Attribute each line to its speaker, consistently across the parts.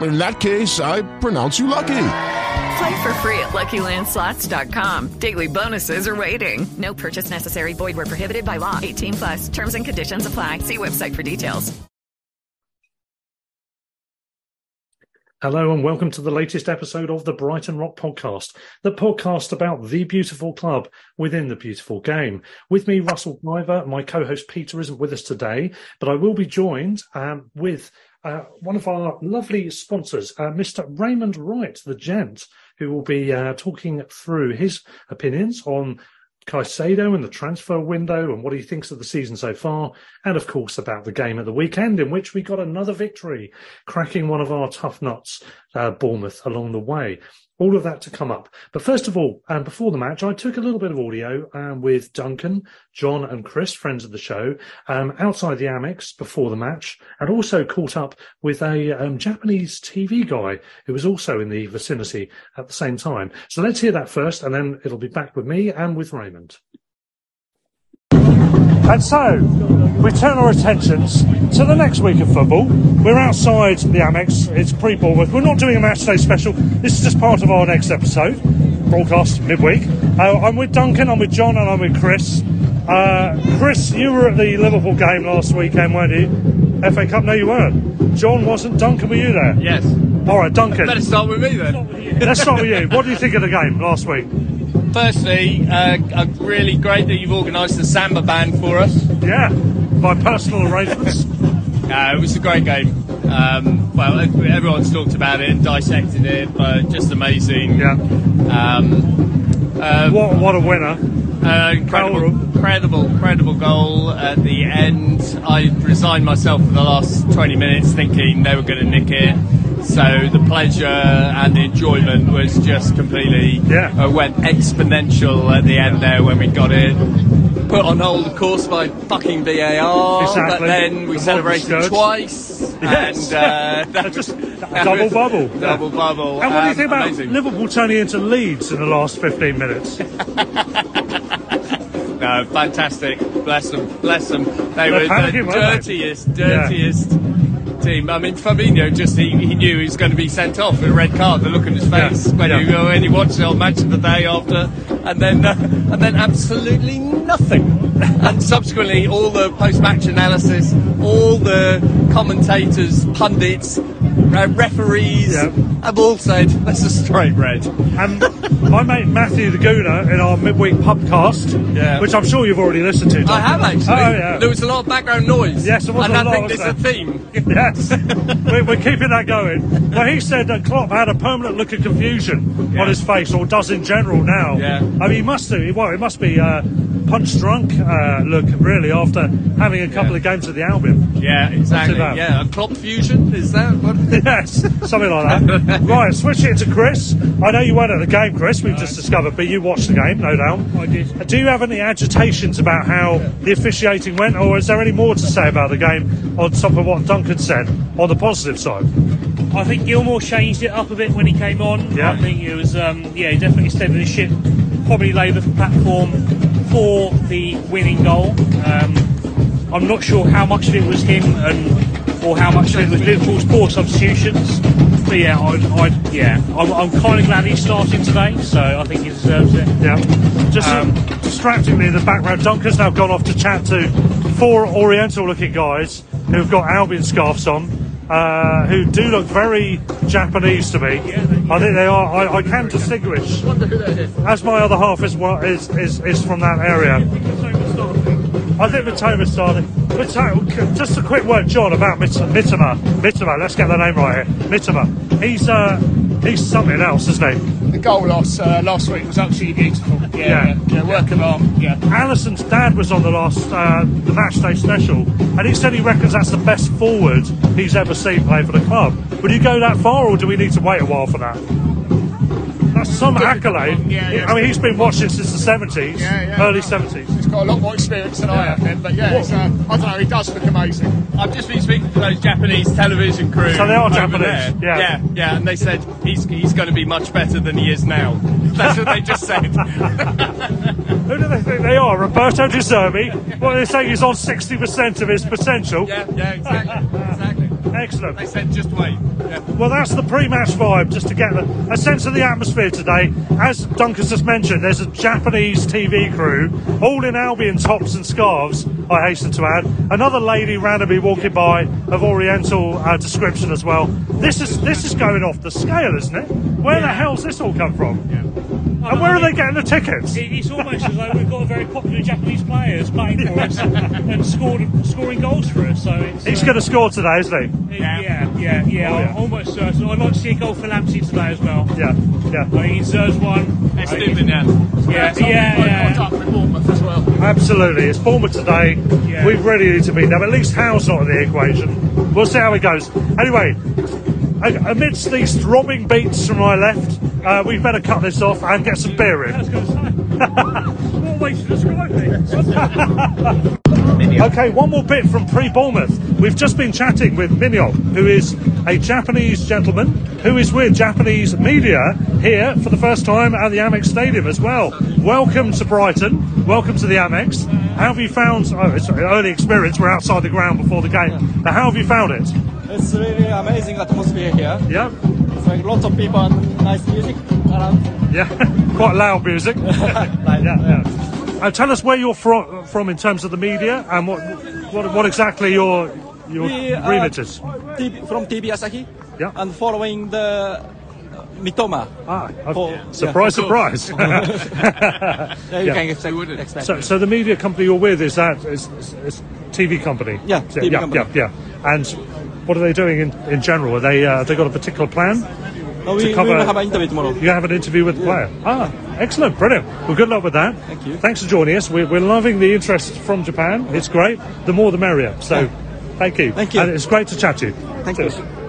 Speaker 1: In that case, I pronounce you lucky.
Speaker 2: Play for free at LuckyLandSlots.com. Daily bonuses are waiting. No purchase necessary. Void where prohibited by law. 18 plus. Terms and conditions apply. See website for details.
Speaker 3: Hello and welcome to the latest episode of the Brighton Rock Podcast, the podcast about the beautiful club within the beautiful game. With me, Russell Driver. My co-host Peter isn't with us today, but I will be joined um, with uh, one of our lovely sponsors, uh, Mr. Raymond Wright, the gent, who will be uh, talking through his opinions on Caicedo and the transfer window and what he thinks of the season so far, and of course about the game at the weekend in which we got another victory, cracking one of our tough nuts, uh, Bournemouth, along the way. All of that to come up. But first of all, um, before the match, I took a little bit of audio um, with Duncan, John, and Chris, friends of the show, um, outside the Amex before the match, and also caught up with a um, Japanese TV guy who was also in the vicinity at the same time. So let's hear that first, and then it'll be back with me and with Raymond. And so, we turn our attentions to the next week of football. We're outside the Amex, it's pre Bournemouth. We're not doing a match day special, this is just part of our next episode, broadcast midweek. Uh, I'm with Duncan, I'm with John, and I'm with Chris. Uh, Chris, you were at the Liverpool game last weekend, weren't you? FA Cup? No, you weren't. John wasn't. Duncan, were you there?
Speaker 4: Yes.
Speaker 3: All right, Duncan.
Speaker 4: Better start with me then.
Speaker 3: Let's start with you. What do you think of the game last week?
Speaker 4: Firstly, uh, uh, really great that you've organised the samba band for us.
Speaker 3: Yeah, by personal arrangements.
Speaker 4: Uh, it was a great game. Um, well, everyone's talked about it and dissected it, but just amazing.
Speaker 3: Yeah.
Speaker 4: Um, uh,
Speaker 3: What, what a winner.
Speaker 4: uh, incredible, incredible, incredible goal at the end. I resigned myself for the last 20 minutes thinking they were going to nick it. So the pleasure and the enjoyment was just completely
Speaker 3: Yeah.
Speaker 4: uh, went exponential at the end there when we got it. Put on hold, of course, by fucking VAR.
Speaker 3: Exactly.
Speaker 4: But then we
Speaker 3: The
Speaker 4: celebrated twice.
Speaker 3: Yes.
Speaker 4: And uh, that
Speaker 3: Just double bubble.
Speaker 4: Double bubble.
Speaker 3: And what do you
Speaker 4: Um,
Speaker 3: think about
Speaker 4: amazing.
Speaker 3: Liverpool turning into Leeds in the last 15 minutes?
Speaker 4: No, fantastic. Bless them. Bless them. They
Speaker 3: They're
Speaker 4: were the dirtiest, dirtiest team. I mean, Fabinho just he, he knew he was going to be sent off with a red card. The look on his
Speaker 3: Yeah,
Speaker 4: face when
Speaker 3: yeah.
Speaker 4: you go and you watch the old match of the day after, and then uh, and then absolutely nothing. and subsequently, all the post-match analysis, all the commentators, pundits, uh, referees
Speaker 3: Yeah.
Speaker 4: Have all said that's a straight red.
Speaker 3: And my mate Matthew the Gooner in our midweek pubcast,
Speaker 4: Yeah.
Speaker 3: which I'm sure you've already listened to.
Speaker 4: I have actually.
Speaker 3: Oh, yeah.
Speaker 4: There was a lot of background noise.
Speaker 3: Yes, there was
Speaker 4: and
Speaker 3: a
Speaker 4: I
Speaker 3: lot,
Speaker 4: think there's a theme.
Speaker 3: Yes, we're, we're keeping that going. Well, he said that Klopp had a permanent look of confusion
Speaker 4: Yeah.
Speaker 3: on his face, or does in general now.
Speaker 4: Yeah.
Speaker 3: I mean, he must do. Well, it must be uh, punch drunk uh, look really after having a couple
Speaker 4: Yeah.
Speaker 3: of games at the Albion.
Speaker 4: Yeah, exactly. Yeah, a Klopp fusion is that? What?
Speaker 3: yes, something like that. right, switch it to Chris. I know you weren't at the game, Chris. We've just discovered, but you watched the game, no doubt.
Speaker 5: I did.
Speaker 3: Do you have any agitations about how the officiating went, or is there any more to say about the game on top of what Duncan said on the positive side?
Speaker 5: I think Gilmour changed it up a bit when he came on.
Speaker 3: Yeah.
Speaker 5: I think it was, um, yeah, he definitely steadied the ship. Probably laid the platform for the winning goal. Um, I'm not sure how much of it was him and or how much of it was Liverpool's poor substitutions. But yeah, I, I yeah, I'm, I'm kind of glad he's starting today, so I think he deserves it.
Speaker 3: Yeah. Just
Speaker 5: Um,
Speaker 3: distractingly in the background, Duncan's now gone off to chat to four Oriental looking guys who've got Albion scarves on, uh, who do look very Japanese to me. I think they are, I, I can distinguish, as my other half is, is, is, is from that area. I think Matoma started. Matoma, just a quick word, John, about Mitoma. Mitoma, let's get the name right here. Mitoma. He's uh, he's something else, isn't he?
Speaker 6: The goal loss uh, last week was absolutely beautiful. Yeah,
Speaker 3: yeah.
Speaker 6: yeah, yeah work of art. Yeah.
Speaker 3: Allison's dad was on the last uh, the match day special, and he said he reckons that's the best forward he's ever seen play for the club. Would you go that far, or do we need to wait a while for that? That's some accolade.
Speaker 6: Yeah, yeah.
Speaker 3: I mean, he's been watching since the
Speaker 6: 70s,
Speaker 3: early
Speaker 6: 70s got a lot more experience than I have, then, but yeah, it's, uh, I don't know. He does look amazing.
Speaker 4: I've just been speaking to those Japanese television crew.
Speaker 3: So they are Japanese,
Speaker 4: there.
Speaker 3: yeah.
Speaker 4: yeah, yeah, and they said he's he's going to be much better than he is now. That's what they just said.
Speaker 3: Who do they think they are? Roberto De Zerbi. What they're saying he's on sixty percent of his potential.
Speaker 4: yeah, yeah, exactly, exactly.
Speaker 3: Excellent.
Speaker 4: They said just wait. Yeah.
Speaker 3: Well, that's the pre-match vibe, just to get a sense of the atmosphere today. As Duncan just mentioned, there's a Japanese TV crew, all in Albion tops and scarves. I hasten to add, another lady ran randomly walking by of Oriental uh, description as well. This is this is going off the scale, isn't it? Where the hell's this all come from? And where are they getting the tickets?
Speaker 5: It, it's almost as though we've got a very popular Japanese players playing for us and scored, scoring goals for us. So it's,
Speaker 3: He's
Speaker 5: uh,
Speaker 3: going to score today, isn't he?
Speaker 5: Yeah, yeah, yeah. yeah,
Speaker 3: Oh, yeah.
Speaker 5: I'm almost certain. I'd like to see a goal for Lamptey today as well.
Speaker 3: Yeah, yeah.
Speaker 5: I think he deserves one. I think he's-
Speaker 4: Estupiñán.
Speaker 5: Yeah,
Speaker 6: So
Speaker 5: yeah, yeah.
Speaker 6: got with Bournemouth as well.
Speaker 3: Absolutely. It's Bournemouth today.
Speaker 5: Yeah.
Speaker 3: We really need to beat them. At least Howe's not in the equation. We'll see how it goes. Anyway, amidst these throbbing beats from my left, uh, we better cut this off and get some beer in.
Speaker 5: going to say. what way to describe it.
Speaker 3: Okay, one more bit from pre Bournemouth. We've just been chatting with Mignon, who is a Japanese gentleman who is with Japanese media here for the first time at the Amex Stadium as well. Welcome to Brighton. Welcome to the Amex. How have you found? Oh, it's an early experience. We're outside the ground before the game. But how have you found it?
Speaker 7: It's really amazing atmosphere here.
Speaker 3: Yeah,
Speaker 7: It's like lots of people and nice music around.
Speaker 3: yeah, quite loud music.
Speaker 7: Like,
Speaker 3: yeah, yeah. Uh, tell us where you're from, from in terms of the media and what what, what exactly your your
Speaker 7: We
Speaker 3: remit is.
Speaker 7: T- from TV Asahi.
Speaker 3: Yeah.
Speaker 7: And following the uh, Mitoma.
Speaker 3: Ah, I've-
Speaker 7: For-
Speaker 3: surprise,
Speaker 7: yeah.
Speaker 3: surprise.
Speaker 7: Yeah, you
Speaker 3: Yeah.
Speaker 7: can expect, expect.
Speaker 3: So, so the media company you're with is that is, is, is TV company?
Speaker 7: Yeah, TV
Speaker 3: yeah,
Speaker 7: company.
Speaker 3: yeah, yeah. And what are they doing in, in general? Are they uh, they got a particular plan?
Speaker 7: No, we,
Speaker 3: to
Speaker 7: we
Speaker 3: cover-
Speaker 7: will have an interview tomorrow.
Speaker 3: You have an interview with the player. Ah, excellent, brilliant. Well, good luck with that.
Speaker 7: Thank you.
Speaker 3: Thanks for joining us. We're, we're loving the interest from Japan. It's great. The more, the merrier. So, thank you.
Speaker 7: Thank you.
Speaker 3: And it's great to chat to you.
Speaker 7: Thank
Speaker 3: Cheers.
Speaker 7: you.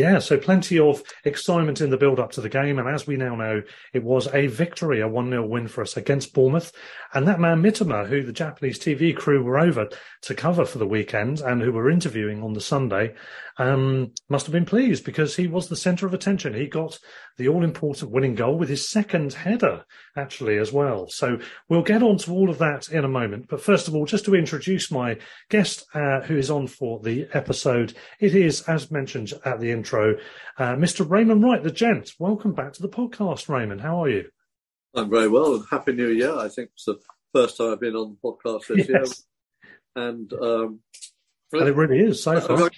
Speaker 3: Yeah, so plenty of excitement in the build up to the game. And as we now know, it was a victory, a 1 0 win for us against Bournemouth. And that man, Mitoma, who the Japanese TV crew were over to cover for the weekend and who were interviewing on the Sunday, um, must have been pleased because he was the centre of attention. He got the all important winning goal with his second header, actually, as well. So we'll get on to all of that in a moment. But first of all, just to introduce my guest uh, who is on for the episode, it is, as mentioned at the intro, uh, Mr. Raymond Wright, the gent. Welcome back to the podcast, Raymond. How are you?
Speaker 8: I'm very well, and Happy New Year. I think it's the first time I've been on the podcast this year. And, um,
Speaker 3: And it really is so far.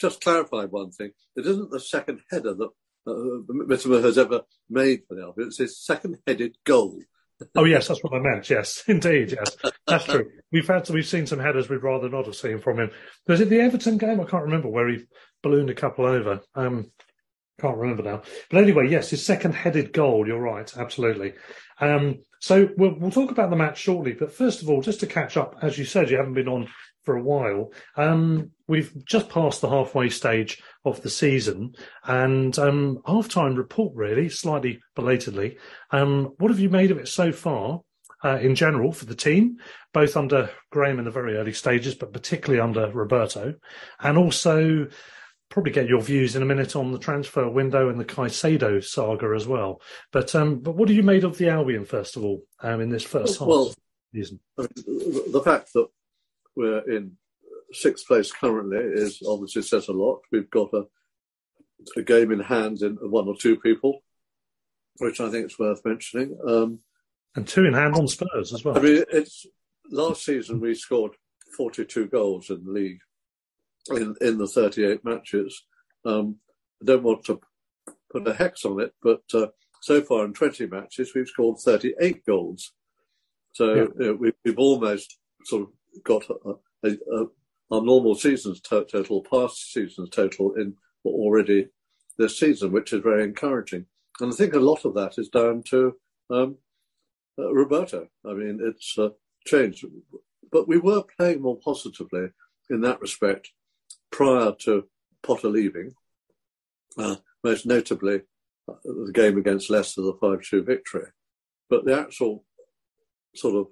Speaker 8: Just clarify one thing. It isn't the second header that uh, Mitoma has ever made for the Albion. It's his second-headed goal.
Speaker 3: Oh yes, that's what I meant. Yes, indeed. Yes, that's true. We've had we've seen some headers we'd rather not have seen from him. Was it the Everton game? I can't remember where he ballooned a couple over. Um, can't remember now. But anyway, yes, his second-headed goal. You're right, absolutely. Um, so we'll, we'll talk about the match shortly. But first of all, just to catch up, as you said, you haven't been on for a while. Um, we've just passed the halfway stage of the season, and um, half-time report really, slightly belatedly. Um, what have you made of it so far? Uh, in general, for the team, both under Graham in the very early stages, but particularly under Roberto, and also probably get your views in a minute on the transfer window and the Caicedo saga as well. But um, but what have you made of the Albion first of all um, in this first half
Speaker 8: Well,
Speaker 3: season?
Speaker 8: The fact that we're in sixth place currently is obviously says a lot. We've got a, a game in hand in one or two people, which I think is worth mentioning. Um,
Speaker 3: and two in hand on Spurs as well.
Speaker 8: I mean, it's last season we scored 42 goals in the league in, in the 38 matches. Um, I don't want to put a hex on it, but uh, so far in 20 matches we've scored 38 goals. So
Speaker 3: Yeah.
Speaker 8: you know, we, we've almost sort of got a, a, a, our normal season's to- total, past season's total in already this season, which is very encouraging. And I think a lot of that is down to um, uh, Roberto. I mean, it's uh, changed, but we were playing more positively in that respect prior to Potter leaving. Uh, most notably, uh, the game against Leicester, the five-two victory. But the actual sort of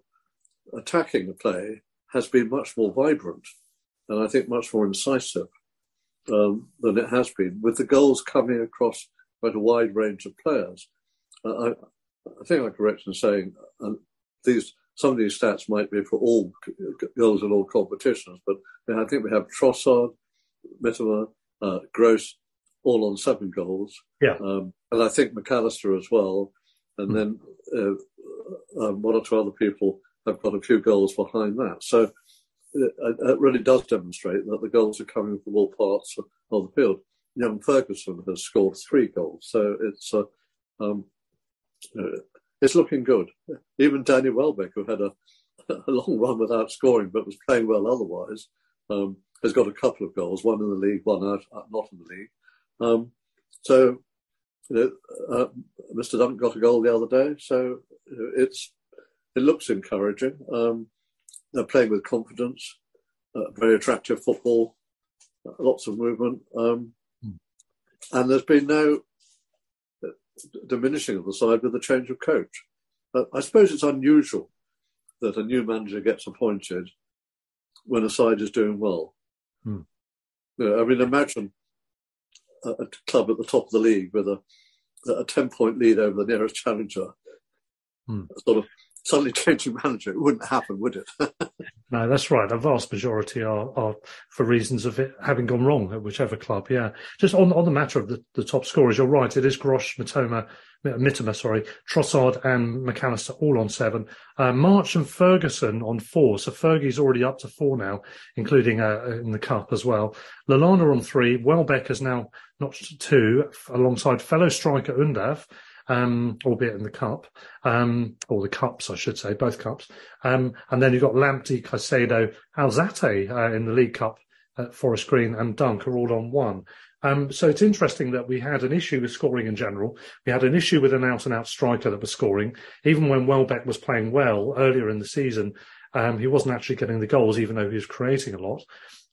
Speaker 8: attacking play has been much more vibrant and I think much more incisive um, than it has been, with the goals coming across quite a wide range of players. Uh, I, I think I'm correct in saying uh, these some of these stats might be for all goals in all competitions, but I think we have Trossard, Mitoma, uh, Gross, all on seven goals.
Speaker 3: Yeah.
Speaker 8: Um, and I think Mac Allister as well. And then uh, um, one or two other people have got a few goals behind that. So it, it really does demonstrate that the goals are coming from all parts of, the field. Young Ferguson has scored three goals, so it's uh, um, uh, it's looking good. Even Danny Welbeck, who had a, a long run without scoring but was playing well otherwise, um, has got a couple of goals, one in the league, one out, uh, not in the league. Um, so, you know, uh, Mr. Dunn got a goal the other day, so it's it looks encouraging. Um, they're playing with confidence, uh, very attractive football, uh, lots of movement, um, and there's been no uh, diminishing of the side with the change of coach. Uh, I suppose it's unusual that a new manager gets appointed when a side is doing well.
Speaker 3: Hmm.
Speaker 8: You know, I mean, imagine a, a club at the top of the league with a a ten point lead over the nearest challenger,
Speaker 3: Hmm.
Speaker 8: sort of suddenly changing manager. It wouldn't happen, would it?
Speaker 3: No, that's right. A vast majority are, are for reasons of it having gone wrong at whichever club. Yeah. Just on, on the matter of the, the top scorers, you're right. It is Grosh, Matoma, Mitoma, sorry, Trossard and Mac Allister all on seven. Uh, March and Ferguson on four. So Fergie's already up to four now, including uh, in the cup as well. Lallana on three. Welbeck is now notched two alongside fellow striker Undav um, albeit in the cup, um, or the cups, I should say, both cups. Um, and then you've got Lamptey, Caicedo, Alzate uh, in the League Cup at Forest Green and Dunk are all on one. Um, so it's interesting that we had an issue with scoring in general. We had an issue with an out-and-out striker that was scoring. Even when Welbeck was playing well earlier in the season, um, he wasn't actually getting the goals, even though he was creating a lot.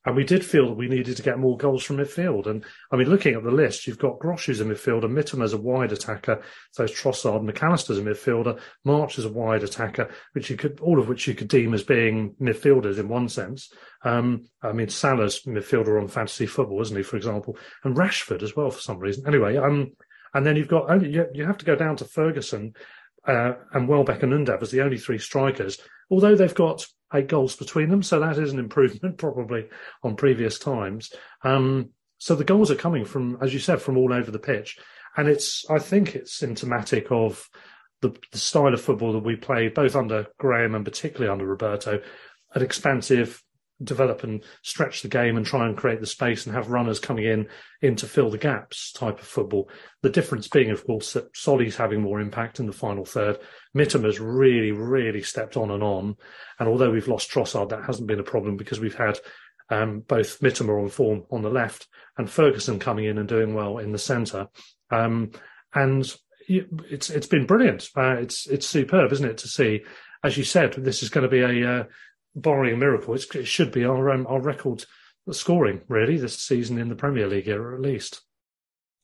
Speaker 3: And we did feel that we needed to get more goals from midfield. And I mean, looking at the list, you've got Grosh who's a midfielder, Mitoma's a wide attacker, so is Trossard, Mac Allister's a midfielder, March is a wide attacker, which you could, all of which you could deem as being midfielders in one sense. Um, I mean, Salah's midfielder on fantasy football, isn't he, for example, and Rashford as well for some reason. Anyway, um, and then you've got only you, you have to go down to Ferguson uh, and Welbeck and Undav as the only three strikers, although they've got eight goals between them, so that is an improvement probably on previous times. Um, so the goals are coming from, as you said, from all over the pitch, and it's I think it's symptomatic of the, the style of football that we play, both under Graham and particularly under Roberto, an expansive develop and stretch the game and try and create the space and have runners coming in in to fill the gaps type of football. The difference being, of course, that Solly's having more impact in the final third. Mitoma's really, really stepped on and on. And although we've lost Trossard, that hasn't been a problem because we've had um, both Mittoma on form on the left and Ferguson coming in and doing well in the centre. Um, and it's it's been brilliant. Uh, it's it's superb, isn't it, to see? As you said, this is going to be a uh, barring a miracle, it's, it should be our um, our record scoring really this season in the Premier League, or at least.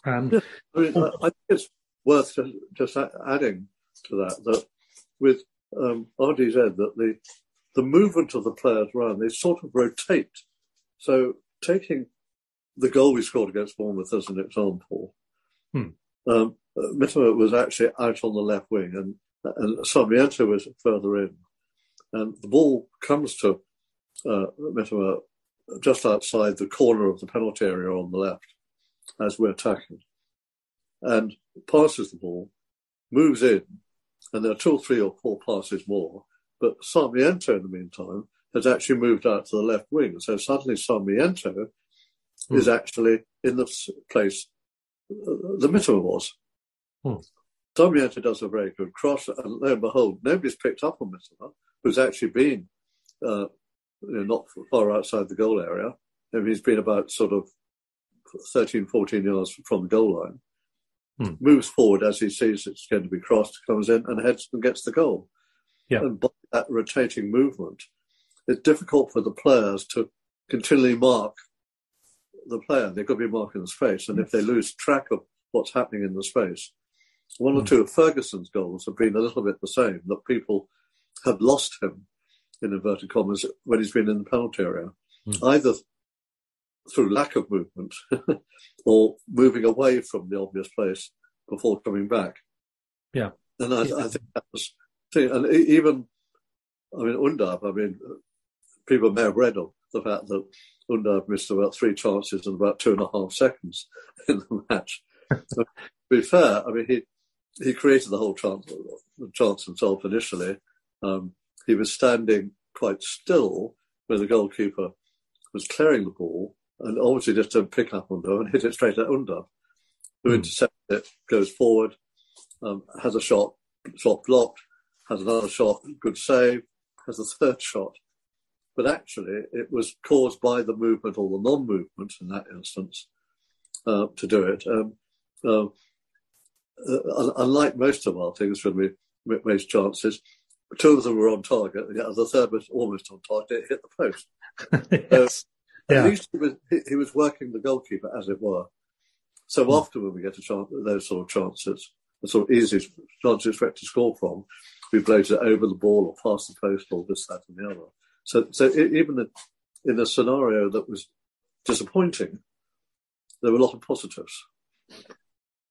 Speaker 3: Um,
Speaker 8: Yeah, I mean, I, think it's worth just, just adding to that that with um, RDZ that the the movement of the players around they sort of rotate. So taking the goal we scored against Bournemouth as an example,
Speaker 3: Hmm.
Speaker 8: um, Mitoma was actually out on the left wing and, and Sarmiento was further in. And the ball comes to uh, Mitoma just outside the corner of the penalty area on the left as we're attacking. And passes the ball, moves in, and there are two or three or four passes more. But Sarmiento, in the meantime, has actually moved out to the left wing. So suddenly Sarmiento
Speaker 3: Hmm.
Speaker 8: is actually in the place uh, the Mitoma was.
Speaker 3: Hmm.
Speaker 8: Sarmiento does a very good cross, and lo and behold, nobody's picked up on Mitoma, who's actually been uh, you know, not far outside the goal area. I mean, he's been about sort of 13, 14 yards from the goal line.
Speaker 3: Hmm.
Speaker 8: Moves forward as he sees it's going to be crossed, comes in and heads and gets the goal.
Speaker 3: Yeah.
Speaker 8: And by that rotating movement, it's difficult for the players to continually mark the player. They've got to be marking the space. And if they lose track of what's happening in the space, one or two of Ferguson's goals have been a little bit the same, that people have lost him, in inverted commas, when he's been in the penalty area, hmm. either through lack of movement or moving away from the obvious place before coming back.
Speaker 3: Yeah.
Speaker 8: And I, I think that was, and even, I mean, Undav, I mean, people may have read of the fact that Undav missed about three chances in about two and a half seconds in the match. to be fair, I mean, he, he created the whole chance, the chance himself initially. Um, he was standing quite still when the goalkeeper was clearing the ball and obviously just to pick up on them and hit it straight at Undab, who intercepts it, goes forward, um, has a shot, shot blocked, has another shot, good save, has a third shot. But actually, it was caused by the movement or the non-movement in that instance uh, to do it. Um, uh, uh, unlike most of our things when we ma- made chances, two of them were on target. The, the third was almost on target. It hit the post.
Speaker 3: Yes.
Speaker 8: Uh,
Speaker 3: Yeah.
Speaker 8: At least he was, he, he was working the goalkeeper, as it were. So
Speaker 3: Hmm.
Speaker 8: often when we get a chance, those sort of chances, the sort of easy chances for expect to score from, we bloat it over the ball or past the post or this, that, and the other. So, so e- even in a scenario that was disappointing, there were a lot of positives.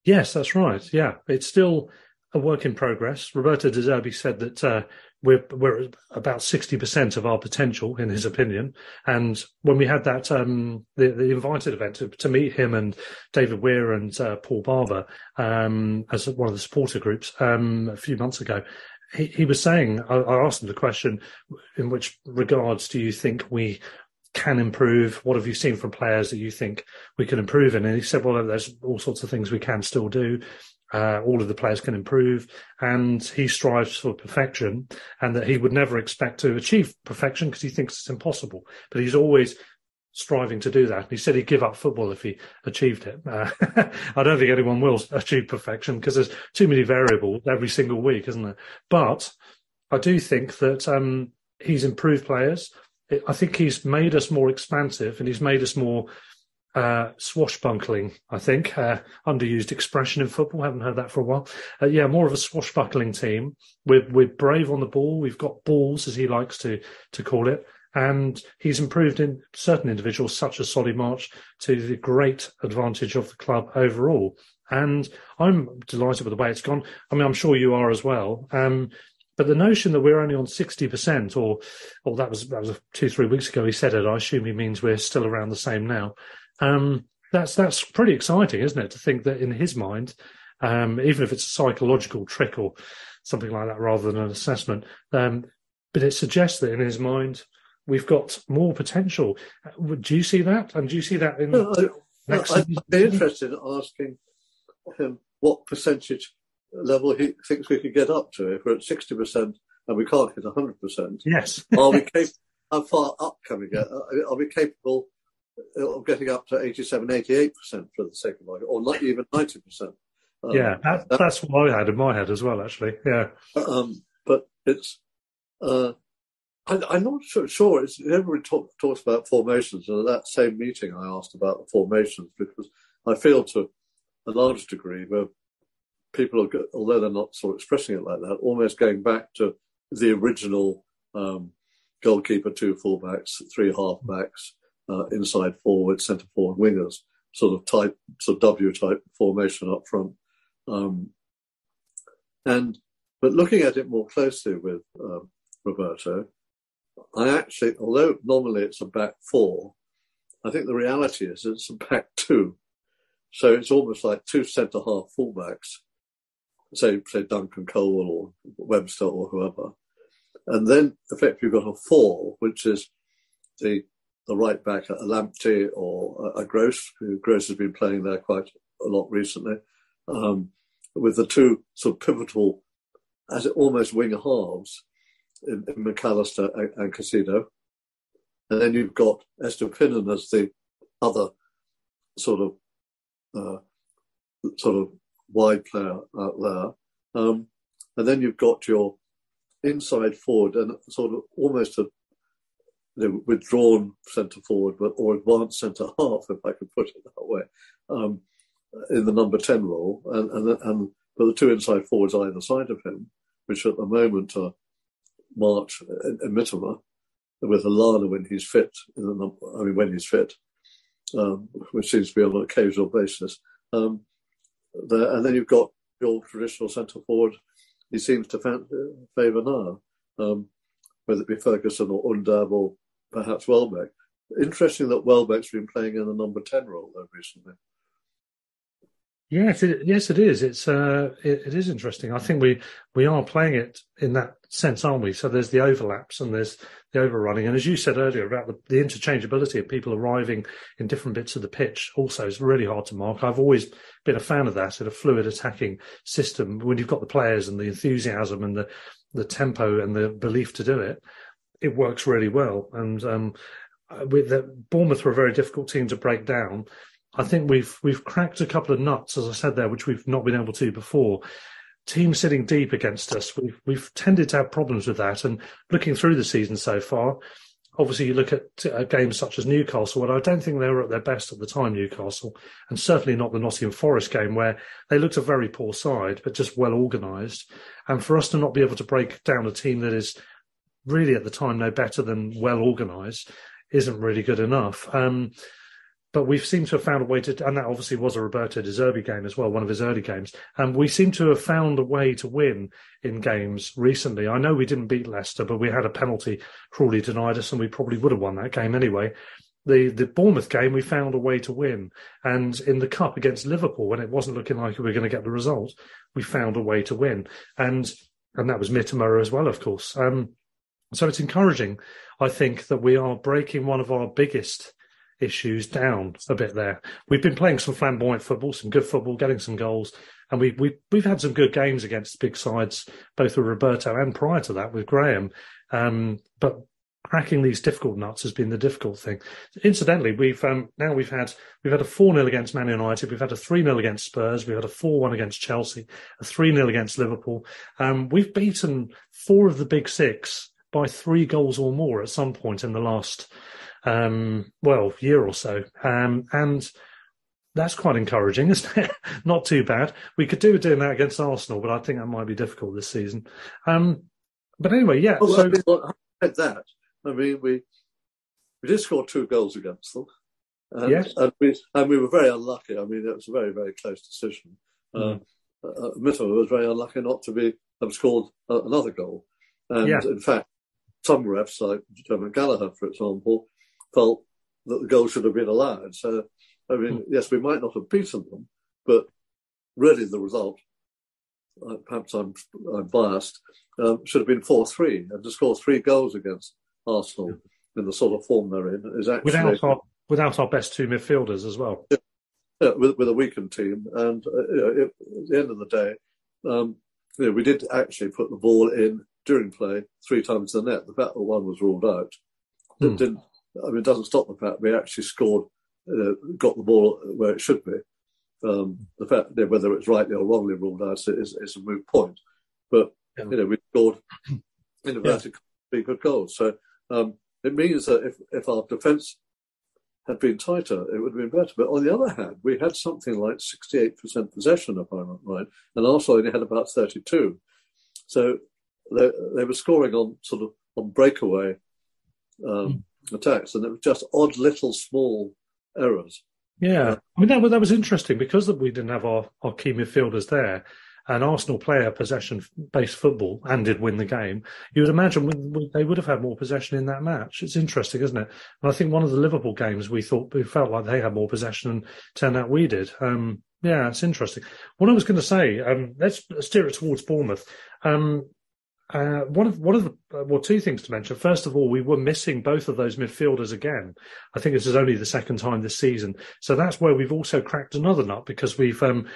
Speaker 3: Yes, that's right. Yeah, it's still a work in progress. Roberto De Zerbi said that uh, we're we're about sixty percent of our potential, in his opinion. And when we had that um, the the invited event to, to meet him and David Weir and uh, Paul Barber um, as one of the supporter groups um, a few months ago. He, he was saying, I, I asked him the question, in which regards do you think we can improve? What have you seen from players that you think we can improve in? And he said, well, there's all sorts of things we can still do. Uh, all of the players can improve, and he strives for perfection, and that he would never expect to achieve perfection because he thinks it's impossible. But he's always striving to do that. He said he'd give up football if he achieved it. Uh, I don't think anyone will achieve perfection because there's too many variables every single week, isn't there? But I do think that um, he's improved players. I think he's made us more expansive and he's made us more uh, swashbuckling, I think. Uh, underused expression in football. Haven't heard that for a while. Uh, yeah, more of a swashbuckling team. We're, we're brave on the ball. We've got balls, as he likes to, to call it. And he's improved in certain individuals, such as Solly March, to the great advantage of the club overall. And I'm delighted with the way it's gone. I mean, I'm sure you are as well. Um, but the notion that we're only on 60%, or, or that was, that was two, three weeks ago he said it, I assume he means we're still around the same now. Um, that's, that's pretty exciting, isn't it? To think that in his mind, um, even if it's a psychological trick or something like that rather than an assessment, um, but it suggests that in his mind, we've got more potential. Uh, Do you see that? And do you see that in
Speaker 8: No, I,
Speaker 3: next
Speaker 8: I'd be interested in asking him what percentage level he thinks we could get up to. If we're at 60% and we can't hit 100%,
Speaker 3: Yes.
Speaker 8: are we cap- how far up can we get? Are are we capable getting up to 87, 88% for the sake of argument, or not even 90%? Um,
Speaker 3: yeah, that, that's what I had in my head as well, actually. Yeah.
Speaker 8: Um, but it's, uh, I, I'm not sure, sure. It's, everybody talk, talks about formations, and at that same meeting I asked about the formations because I feel to a large degree where people are, although they're not sort of expressing it like that, almost going back to the original um, goalkeeper, two fullbacks, three halfbacks, uh, inside forward, centre forward wingers, sort of type, sort of W type formation up front. Um, and but looking at it more closely with uh, Roberto, I actually, although normally it's a back four, I think the reality is it's a back two. So it's almost like two centre half fullbacks, say say Dunk and Colwill or Webster or whoever, and then effectively you've got a four, which is the the right back, a Lamptey or a, Gross, who Gross has been playing there quite a lot recently, um, with the two sort of pivotal, as it almost wing halves in, in Mac Allister and, and Caicedo. And then you've got Estupiñán as the other sort of uh, sort of wide player out there. Um, and then you've got your inside forward and sort of almost a know, withdrawn centre forward, or advanced centre half, if I could put it that way, um, in the number ten role, and and and but the two inside forwards either side of him, which at the moment are March and, and Mitoma, with Lallana when he's fit. In the number, I mean, when he's fit, um, which seems to be on an occasional basis. Um, and then you've got your traditional centre forward. He seems to favour now, um, whether it be Ferguson or Undav or perhaps Welbeck. Interesting that Welbeck's been playing in the number 10 role though recently.
Speaker 3: Yes, it, yes, it is. It's uh, it, it is interesting. I think we we are playing it in that sense, aren't we? So there's the overlaps and there's the overrunning, and as you said earlier about the, the interchangeability of people arriving in different bits of the pitch, also is really hard to mark. I've always been a fan of that in a fluid attacking system when you've got the players and the enthusiasm and the the tempo and the belief to do it it works really well. And um, with the, Bournemouth were a very difficult team to break down. I think we've we've cracked a couple of nuts, as I said there, which we've not been able to before. Teams sitting deep against us, we've we've tended to have problems with that. And looking through the season so far, obviously you look at uh, games such as Newcastle, where I don't think they were at their best at the time, Newcastle, and certainly not the Nottingham Forest game, where they looked a very poor side, but just well organised. And for us to not be able to break down a team that is really at the time no better than well organised isn't really good enough. Um, but we seem to have found a way to, and that obviously was a Roberto De Zerbi game as well, one of his early games. And we seem to have found a way to win in games recently. I know we didn't beat Leicester, but we had a penalty cruelly denied us, and we probably would have won that game anyway. The the Bournemouth game, we found a way to win, and in the cup against Liverpool, when it wasn't looking like we were going to get the result, we found a way to win, and and that was Mitoma as well, of course. Um, so it's encouraging, I think, that we are breaking one of our biggest issues down a bit there. We've been playing some flamboyant football, some good football, getting some goals, and we, we, we've had some good games against big sides, both with Roberto and prior to that with Graham. Um, but cracking these difficult nuts has been the difficult thing. Incidentally, we've um, now we've had we've had a four 0 against Man United, we've had a three 0 against Spurs, we've had a four one against Chelsea, a three 0 against Liverpool. Um, we've beaten four of the big six by three goals or more at some point in the last, um, well, year or so. Um, and that's quite encouraging, isn't it? Not too bad. We could do with doing that against Arsenal, but I think that might be difficult this season. Um, but anyway, yeah.
Speaker 8: Well, so I mean, well, that. I mean, we we did score two goals against them. And, yes. and, we, and we were very unlucky. I mean, it was a very, very close decision. Mm. Uh, uh, was very unlucky not to be have scored another goal. And yeah. in fact, some refs, like Dermot Gallagher, for example, felt that the goal should have been allowed. So, I mean, mm. yes, we might not have beaten them, but really the result, uh, perhaps I'm, I'm biased, um, should have been 4 3. And to score three goals against Arsenal mm. in the sort of form they're in is actually.
Speaker 3: Without our, without our best two midfielders as well.
Speaker 8: Yeah, yeah with, with a weakened team. And uh, you know, it, at the end of the day, um, you know, we did actually put the ball in during play three times the net. The fact that one was ruled out hmm. didn't. I mean, it doesn't stop the fact we actually scored, uh, got the ball where it should be. Um, the fact know, whether it's rightly or wrongly ruled out is, is a moot point. But yeah. you know, we scored in inverted yeah. good goals. So um, it means that if, if our defence had been tighter, it would have been better. But on the other hand, we had something like 68% possession, if I'm right, and Arsenal only had about 32. So they, they were scoring on sort of on breakaway um, mm. attacks, and it was just odd little small errors.
Speaker 3: Yeah, I mean that, that was interesting because we didn't have our, our key midfielders there, and Arsenal play a possession-based football and did win the game. You would imagine they would have had more possession in that match. It's interesting, isn't it? And I think one of the Liverpool games we thought we felt like they had more possession and turned out we did. Um, yeah, it's interesting. What I was going to say, um, let's steer it towards Bournemouth. Um, uh, one of one of the uh, well, two things to mention. First of all, we were missing both of those midfielders again. I think this is only the second time this season, so that's where we've also cracked another nut because we've. Um,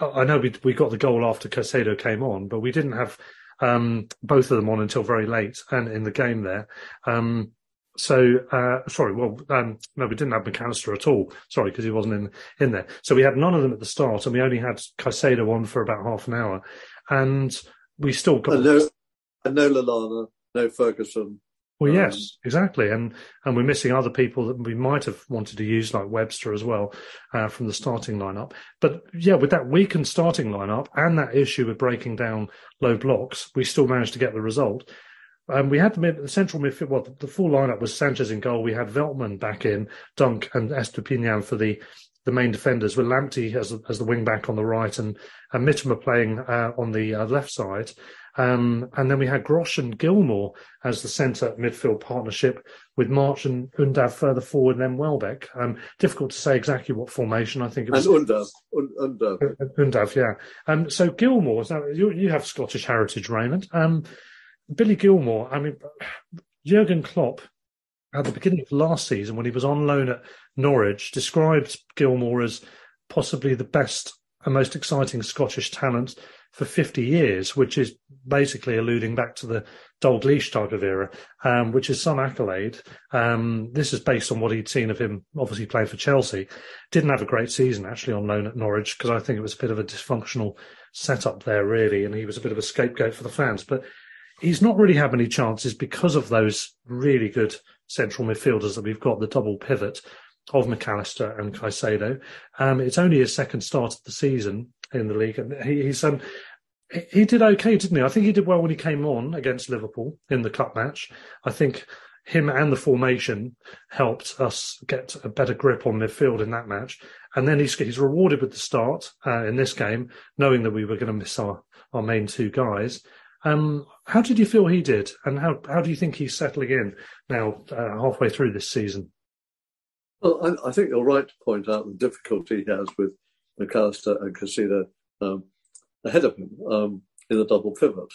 Speaker 3: I know we we got the goal after Caicedo came on, but we didn't have um, both of them on until very late and in the game there. Um, so uh, sorry, well, um, no, we didn't have Mac Allister at all. Sorry, because he wasn't in in there. So we had none of them at the start, and we only had Caicedo on for about half an hour, and we still got.
Speaker 8: And no Lallana, no Ferguson.
Speaker 3: Well, um, yes, exactly, and and we're missing other people that we might have wanted to use, like Webster as well, uh, from the starting lineup. But yeah, with that weakened starting lineup and that issue with breaking down low blocks, we still managed to get the result. Um, we had the, the central midfield. Well, the, the, full lineup was Sanchez in goal. We had Veltman back in, Dunk and Estupiñán for the the main defenders, with Lamptey as as the wing back on the right, and and Mitoma playing uh, on the uh, left side. Um, and then we had Gross and Gilmour as the centre midfield partnership with March and Undav further forward, and then Welbeck. Um, difficult to say exactly what formation. I think it was.
Speaker 8: And Undav. Undav.
Speaker 3: Undav, yeah. Um, so Gilmour, now you, you have Scottish heritage, Raymond. Um, Billy Gilmour, I mean, Jurgen Klopp at the beginning of last season when he was on loan at Norwich described Gilmour as possibly the best and most exciting Scottish talent for 50 years, which is basically alluding back to the Dalglish type of era, um, which is some accolade. Um, this is based on what he'd seen of him, obviously playing for Chelsea. Didn't have a great season actually on loan at Norwich because I think it was a bit of a dysfunctional setup there, really, and he was a bit of a scapegoat for the fans. But he's not really had many chances because of those really good central midfielders that we've got, the double pivot of Mac Allister and Caicedo. Um, it's only his second start of the season in the league, and he, he's um, he did okay, didn't he? I think he did well when he came on against Liverpool in the cup match. I think him and the formation helped us get a better grip on midfield in that match. And then he's, he's rewarded with the start uh, in this game, knowing that we were going to miss our, our main two guys. Um, how did you feel he did, and how how do you think he's settling in now, uh, halfway through this season?
Speaker 8: Well, I, I, think you're right to point out the difficulty he has with Mac Allister and Caicedo um, ahead of him um, in the double pivot,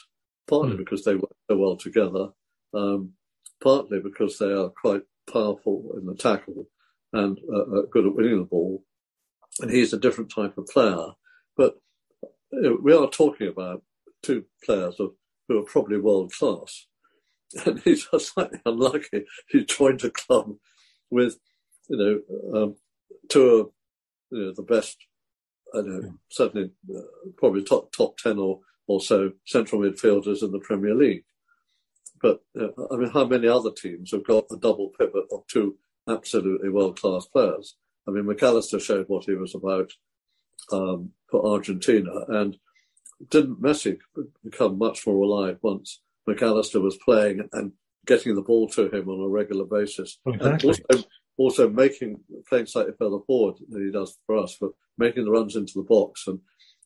Speaker 8: partly mm. because they work so well together, um, partly because they are quite powerful in the tackle and uh, uh, good at winning the ball. And he's a different type of player. But you know, we are talking about two players of, who are probably world class. And he's slightly unlucky. He joined a club with, you know, um, two of you know, the best I don't know, certainly uh, probably top top ten or or so central midfielders in the Premier League. But uh, I mean, how many other teams have got a double pivot of two absolutely world class players? I mean, Mac Allister showed what he was about um, for Argentina, and didn't Messi become much more alive once Mac Allister was playing and getting the ball to him on a regular basis?
Speaker 3: Exactly.
Speaker 8: And also, also making playing slightly further forward than he does for us, but making the runs into the box and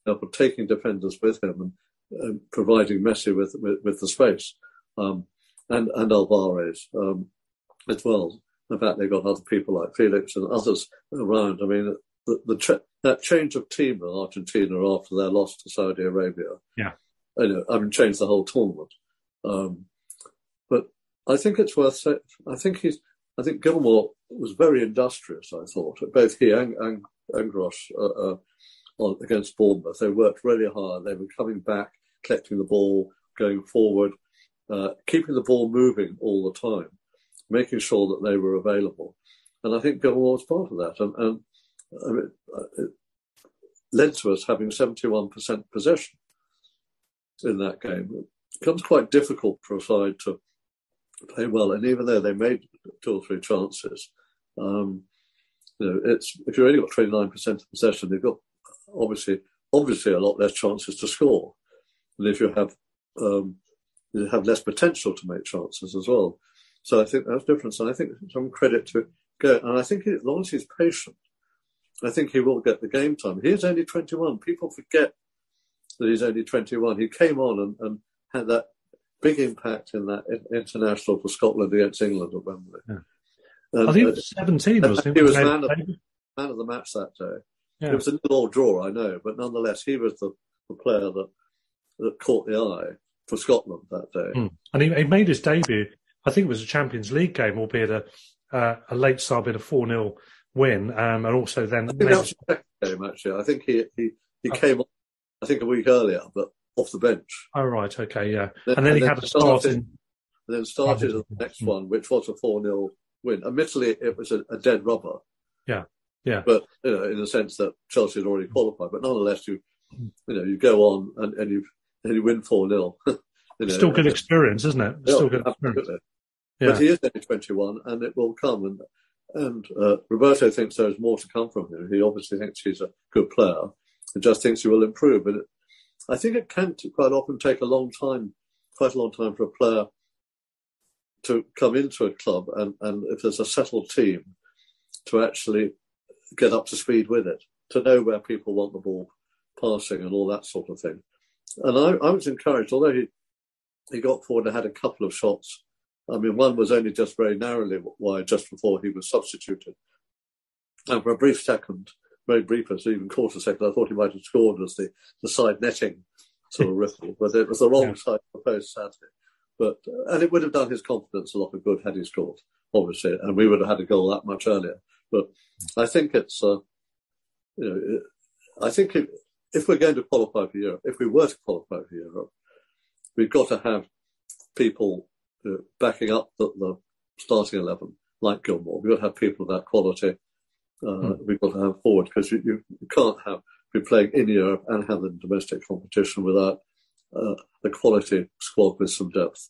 Speaker 8: you know, taking defenders with him and providing Messi with, with, with the space, um, and and Alvarez um, as well. In fact, they've got other people like Felix and others around. I mean, the, the that change of team in Argentina after their loss to Saudi Arabia,
Speaker 3: yeah,
Speaker 8: know, I mean, changed the whole tournament. Um, but I think it's worth saying. I think he's. I think Gilmour was very industrious. I thought both he and, and Gross uh, uh, against Bournemouth. They worked really hard. They were coming back, collecting the ball, going forward, uh, keeping the ball moving all the time, making sure that they were available. And I think Gilmour was part of that. And, and Led to us having 71% possession in that game. It becomes quite difficult for a side to play well. And even though they made two or three chances, um, you know, it's if you've only got 29% of possession, they've got obviously obviously a lot less chances to score. And if you have um, you have less potential to make chances as well. So I think that's different. And I think some credit to go. And I think as long as he's patient, I think he will get the game time. He is only 21. People forget that he's only 21. He came on and, and had that big impact in that international for Scotland against England at Wembley.
Speaker 3: Yeah. And, I think uh, 17 was
Speaker 8: He was man of, man of, the match that day. Yeah. It was a little old draw, I know, but nonetheless, he was the, the player that, that caught the eye for Scotland that day.
Speaker 3: Mm. And he, he, made his debut, I think it was a Champions League game, albeit a, uh, a late sub in a 4 0 win, um, and also then.
Speaker 8: I think that was the second game, actually. I think he, he, he oh. came on, I think, a week earlier, but off the bench.
Speaker 3: Oh, right, okay, yeah. Then, and then and he then had a start in.
Speaker 8: And then started the next mm. one, which was a 4 0 win. Admittedly, it was a, a, dead rubber.
Speaker 3: Yeah, yeah.
Speaker 8: But, you know, in the sense that Chelsea had already qualified. But nonetheless, you you know, you go on and, and you and you win 4 0.
Speaker 3: Still good experience, isn't it? Still good experience.
Speaker 8: Yeah. But he is only 21 and it will come. And and uh, Roberto thinks there is more to come from him. He obviously thinks he's a good player and just thinks he will improve. But I think it can quite often take a long time, quite a long time for a player to come into a club and, and if there's a settled team, to actually get up to speed with it, to know where people want the ball passing and all that sort of thing. And I, I was encouraged, although he, he got forward and had a couple of shots. I mean, one was only just very narrowly wide just before he was substituted. And for a brief second, very brief, as even quarter second, I thought he might have scored as the, the side netting sort of ripple, but it was the wrong yeah. side of the post, sadly. But and it would have done his confidence a lot of good had he scored, obviously, and we would have had a goal that much earlier. But I think it's, uh, you know, I think if, if we're going to qualify for Europe, if we were to qualify for Europe, we've got to have people uh, backing up the, the, starting eleven like Gilmour. We've got to have people of that quality. Uh, mm. We've got to have forward because you, you, you, can't have be playing in Europe and have the domestic competition without uh, a quality squad with some depth.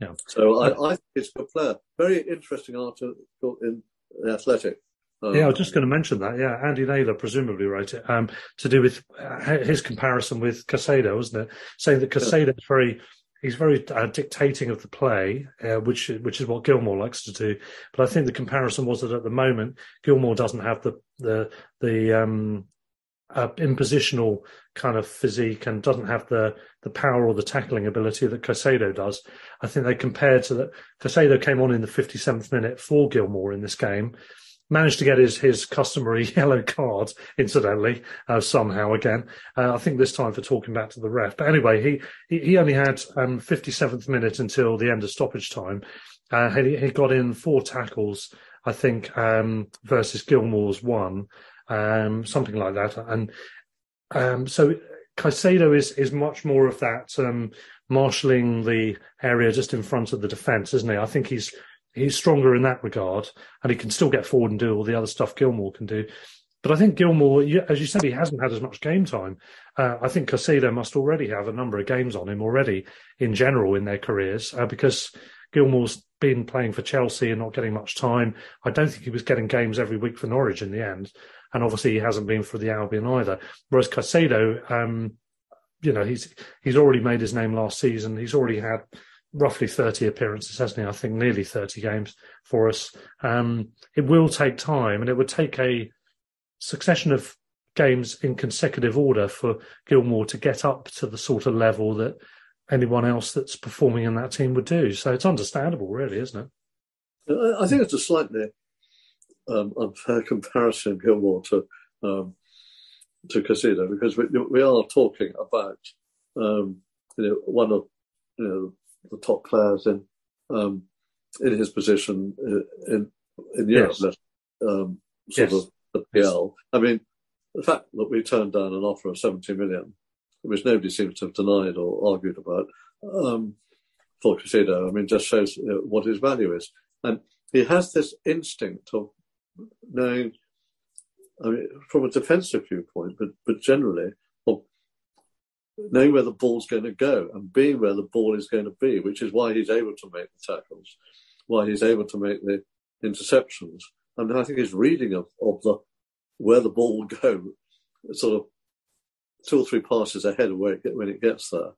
Speaker 3: Yeah.
Speaker 8: So I, I think it's a good player. Very interesting article in the Athletic.
Speaker 3: Um, yeah, I was just going to mention that. Yeah, Andy Naylor presumably wrote it um, to do with uh, his comparison with Caicedo, wasn't it? Saying that Caicedo is very he's very uh, dictating of the play, uh, which which is what Gilmour likes to do. But I think the comparison was that at the moment Gilmour doesn't have the the the um, uh, impositional kind of physique and doesn't have the the power or the tackling ability that Caicedo does. I think they compared to that. Caicedo came on in the 57th minute for Gilmour in this game, managed to get his his customary yellow card, incidentally, uh, somehow again. Uh, I think this time for talking back to the ref. But anyway, he he, he only had um, 57th minute until the end of stoppage time. Uh, he, he got in four tackles, I think, um, versus Gilmour's one um, something like that. And um, so Caicedo is is much more of that um, marshalling the area just in front of the defence, isn't he? I think he's he's stronger in that regard, and he can still get forward and do all the other stuff Gilmour can do. But I think Gilmour, as you said, he hasn't had as much game time. Uh, I think Caicedo must already have a number of games on him already in general in their careers uh, because Gilmour's been playing for Chelsea and not getting much time. I don't think he was getting games every week for Norwich in the end and obviously he hasn't been for the Albion either. Whereas Caicedo, um, you know, he's he's already made his name last season. He's already had roughly 30 appearances, hasn't he? I think nearly 30 games for us. Um, it will take time, and it would take a succession of games in consecutive order for Gilmour to get up to the sort of level that anyone else that's performing in that team would do. So it's understandable, really, isn't
Speaker 8: it? I think it's a slightly um, unfair comparison, Gilmour, to um, to Caicedo because we, we are talking about um, you know one of you know the top players in um, in his position uh, in in Europe, yes. um, sort yes. of the PL. I mean, the fact that we turned down an offer of seventy million, which nobody seems to have denied or argued about, um, for Caicedo, I mean, just shows you know, what his value is, and he has this instinct of knowing, I mean, from a defensive viewpoint, but but generally, knowing where the ball's going to go and being where the ball is going to be, which is why he's able to make the tackles, why he's able to make the interceptions. And I think his reading of, of the where the ball will go, sort of two or three passes ahead of where it, when it gets there,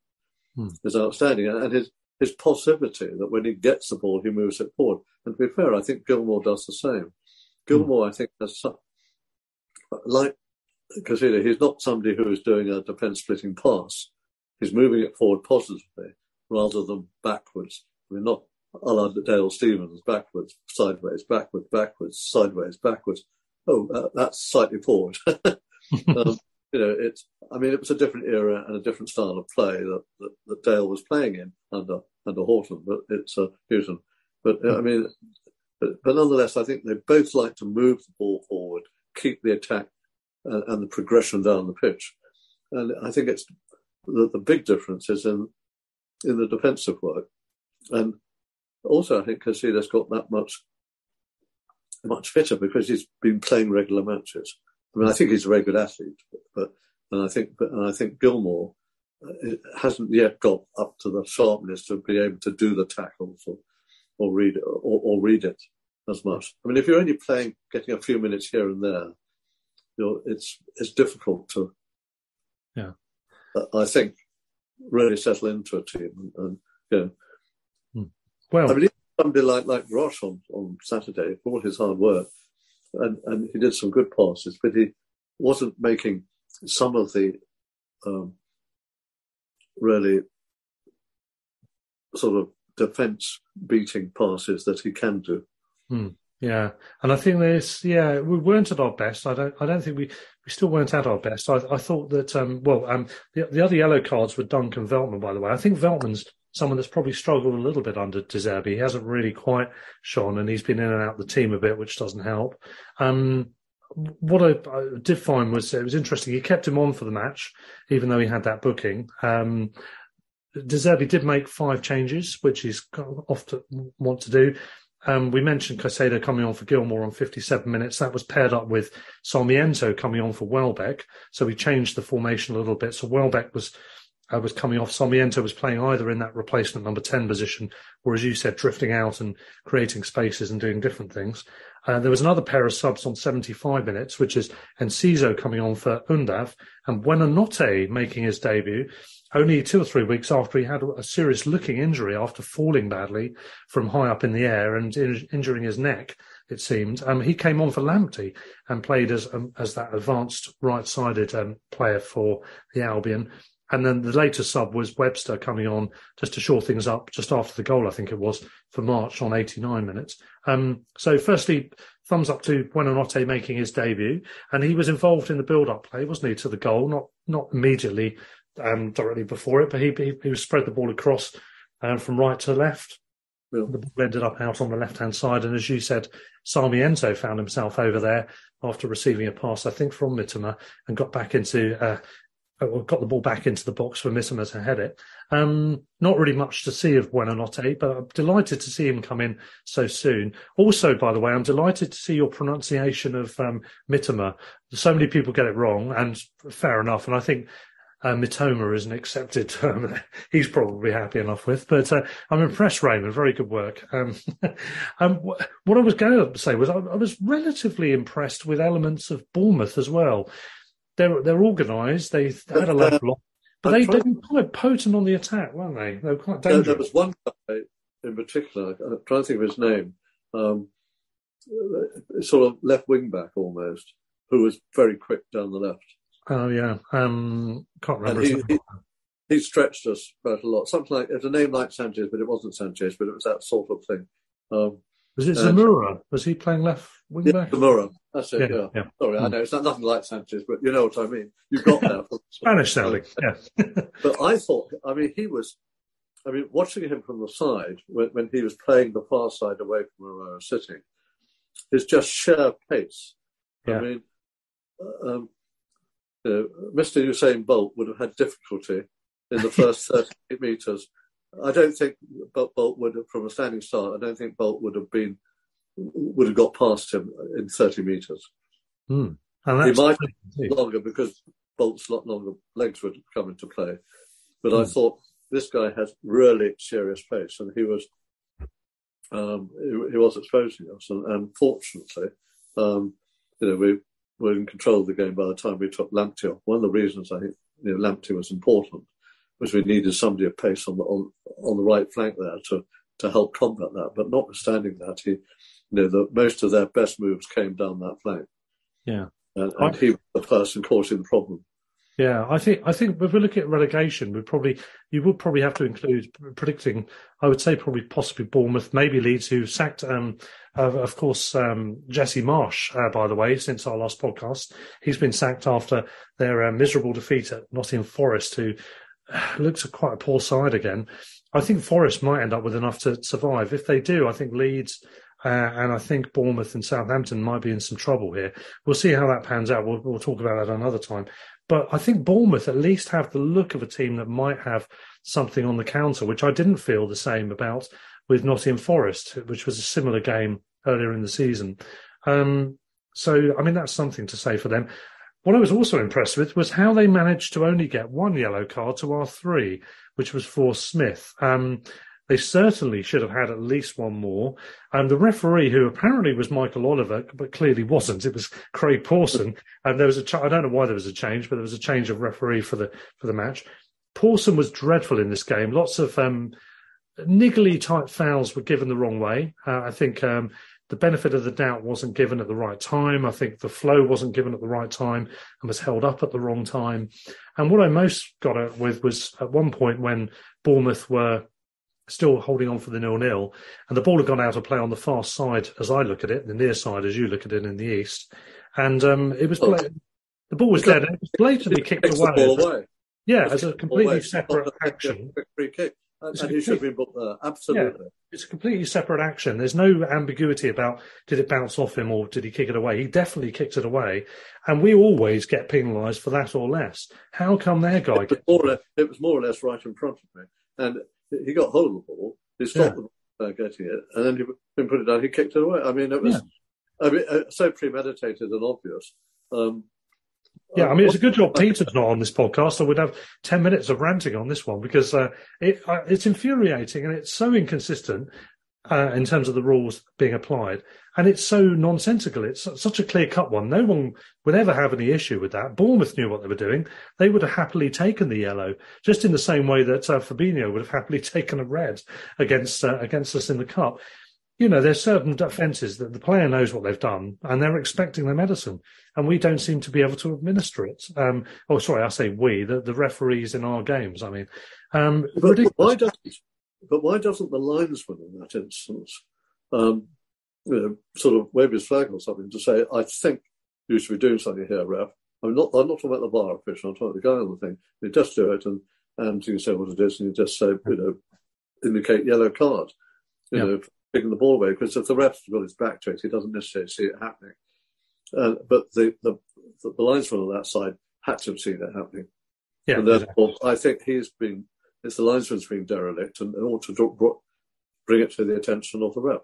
Speaker 3: hmm.
Speaker 8: is outstanding. And his his passivity that when he gets the ball, he moves it forward. And to be fair, I think Gilmour does the same. Gilmour, I think, has some, like Caicedo, he's not somebody who is doing a defence splitting pass. He's moving it forward positively rather than backwards. I mean, not a la Dale Stephens, backwards, sideways, backwards, backwards, sideways, backwards. Oh, uh, that's slightly forward. um, you know, it's. I mean, it was a different era and a different style of play that, that, that Dale was playing in under under Horton, but it's uh, Hughton. But uh, I mean, but, but nonetheless, I think they both like to move the ball forward, keep the attack and, and the progression down the pitch. And I think it's the, the big difference is in in the defensive work. And also, I think Caicedo's got that much much fitter because he's been playing regular matches. I mean, I think he's a very good athlete, but and I think but and I think Gilmour uh, hasn't yet got up to the sharpness to be able to do the tackles or, or read or, or read it as much. I mean, if you're only playing, getting a few minutes here and there, you know, it's it's difficult to.
Speaker 3: Yeah.
Speaker 8: I think really settle into a team and, and you know.
Speaker 3: Hmm. Well,
Speaker 8: I mean, somebody like like Roche on, on Saturday for all his hard work, and and he did some good passes, but he wasn't making some of the um, really sort of defence beating passes that he can do.
Speaker 3: Hmm. Yeah, and I think there's yeah we weren't at our best. I don't I don't think we we still weren't at our best. I, I thought that um, well um, the the other yellow cards were Dunk and Veltman by the way. I think Veltman's someone that's probably struggled a little bit under De Zerbi. He hasn't really quite shone, and he's been in and out the team a bit, which doesn't help. Um, what I, I, did find was it was interesting. He kept him on for the match, even though he had that booking. Um, De Zerbi did make five changes, which he's often want to do. Um, we mentioned Caicedo coming on for Gilmour on 57 minutes. That was paired up with Sarmiento coming on for Welbeck. So we changed the formation a little bit. So Welbeck was uh, was coming off. Sarmiento was playing either in that replacement number 10 position, or as you said, drifting out and creating spaces and doing different things. Uh, there was another pair of subs on 75 minutes, which is Enciso coming on for Undav and Buonanotte making his debut only two or three weeks after he had a serious looking injury after falling badly from high up in the air and in- injuring his neck, it seemed. Um, he came on for Lamptey and played as um, as that advanced right sided um, player for the Albion. And then the later sub was Webster coming on just to shore things up just after the goal, I think it was, for March on 89 minutes. Um, so, firstly, thumbs up to Buonanotte making his debut. And he was involved in the build up play, wasn't he, to the goal? Not not immediately um, directly before it, but he, he, he spread the ball across um, from right to left. The ball ended up out on the left hand side. And as you said, Sarmiento found himself over there after receiving a pass, I think, from Mitoma and got back into uh, uh, got the ball back into the box for Mitoma to head it. Um, not really much to see of Buonanotte, but I'm delighted to see him come in so soon. Also, by the way, I'm delighted to see your pronunciation of um, Mitoma. So many people get it wrong, and fair enough. And I think uh, Mitoma is an accepted term he's probably happy enough with. But uh, I'm impressed, Raymond. Very good work. Um, um, what I was going to say was I, I was relatively impressed with elements of Bournemouth as well they're they're organised. They had a level, but they, they were quite potent on the attack, weren't they? They were quite dangerous.
Speaker 8: There, there was one guy in particular. I'm trying to think of his name. Um, sort of left wing back almost, who was very quick down the left.
Speaker 3: Oh yeah, um, can't remember.
Speaker 8: He, he, he, stretched us quite a lot. Something like it's a name like Sanchez, but it wasn't Sanchez, but it was that sort of thing. Um,
Speaker 3: was it Zamora? Was he playing left wing back?
Speaker 8: Zamora. That's it. Yeah. yeah.
Speaker 3: yeah.
Speaker 8: Sorry, I hmm. know it's not nothing like Sanchez, but you know what I mean. You've got that
Speaker 3: Spanish sounding. Yeah.
Speaker 8: but I thought, I mean, he was. I mean, watching him from the side when, when he was playing the far side away from where I was sitting, is just sheer pace.
Speaker 3: Yeah.
Speaker 8: I mean, uh, um, know, Mr. Usain Bolt would have had difficulty in the first 30 metres I don't think Bolt would have, from a standing start, I don't think Bolt would have been, would have got past him in 30 metres.
Speaker 3: Mm.
Speaker 8: he might have longer because Bolt's lot longer legs would come into play. But mm. I hmm. thought this guy has really serious pace and he was, um, he, he, was exposing us. And, and fortunately, um, you know, we were in control of the game by the time we took Lamptey off. One of the reasons I think, you know, Lamptey was important was we needed somebody of pace on the on, on the right flank there to to help combat that. But notwithstanding that, he, you know, the, most of their best moves came down that flank.
Speaker 3: Yeah,
Speaker 8: and, and I, he was the person causing the problem.
Speaker 3: Yeah, I think I think if we look at relegation, we probably you would probably have to include predicting. I would say probably possibly Bournemouth, maybe Leeds, who sacked, um, of, of course, um, Jesse Marsch. Uh, by the way, since our last podcast, he's been sacked after their uh, miserable defeat at Nottingham Forest, who uh, looks quite a poor side again. I think Forest might end up with enough to survive. If they do, I think Leeds uh, and I think Bournemouth and Southampton might be in some trouble here. We'll see how that pans out. We'll, we'll talk about that another time. But I think Bournemouth at least have the look of a team that might have something on the counter, which I didn't feel the same about with Nottingham Forest, which was a similar game earlier in the season. Um, so, I mean, that's something to say for them. What I was also impressed with was how they managed to only get one yellow card to our three, which was for Smith. Um, they certainly should have had at least one more. And the referee, who apparently was Michael Oliver, but clearly wasn't, it was Craig Pawson. And there was a, ch- I don't know why there was a change, but there was a change of referee for the for the match. Pawson was dreadful in this game. Lots of um, niggly type fouls were given the wrong way. Uh, I think um, the benefit of the doubt wasn't given at the right time. I think the flow wasn't given at the right time and was held up at the wrong time. And what I most got at with was at one point when Bournemouth were still holding on for the nil-nil, and the ball had gone out of play on the far side, as I look at it, the near side, as you look at it in the east, and um, it was oh. the ball was dead. It was blatantly kicked away.
Speaker 8: away.
Speaker 3: Yeah, as a completely separate action.
Speaker 8: Free kick. And, and he should have been booked there. Absolutely. Yeah,
Speaker 3: it's a completely separate action. There's no ambiguity about did it bounce off him or did he kick it away. He definitely kicked it away. And we always get penalised for that or less. How come their guy
Speaker 8: it was, more or less, it was more or less right in front of me. And he got hold of the ball, he stopped yeah. the uh, getting it, and then he put it down. He kicked it away. I mean, it was, yeah. I mean, uh, so premeditated and obvious. Um,
Speaker 3: yeah, I mean, it's a good job Peter's not on this podcast, or we'd have 10 minutes of ranting on this one because uh, it, uh, it's infuriating and it's so inconsistent uh, in terms of the rules being applied. And it's so nonsensical. It's such a clear cut one. No one would ever have any issue with that. Bournemouth knew what they were doing. They would have happily taken the yellow, just in the same way that uh, Fabinho would have happily taken a red against uh, against us in the cup. You know, there's certain offences that the player knows what they've done and they're expecting their medicine, and we don't seem to be able to administer it. Um, oh, sorry, I say we, the, the referees in our games. I mean, um,
Speaker 8: why doesn't but why doesn't the linesman in that instance? Um, you know, sort of wave his flag or something to say, I think you should be doing something here, ref. I'm not, I'm not talking about the bar official, I'm talking about the guy on the thing. You just do it and, and you say what it is and you just say, you know, indicate yellow card, you yeah. know, taking the ball away. Because if the ref's got his back to it, he doesn't necessarily see it happening. Uh, but the, the, the, linesman on that side had to have seen it happening. Yeah, and therefore, exactly. I think he's been, it's the linesman's been derelict and, and ought to bring it to the attention of the ref.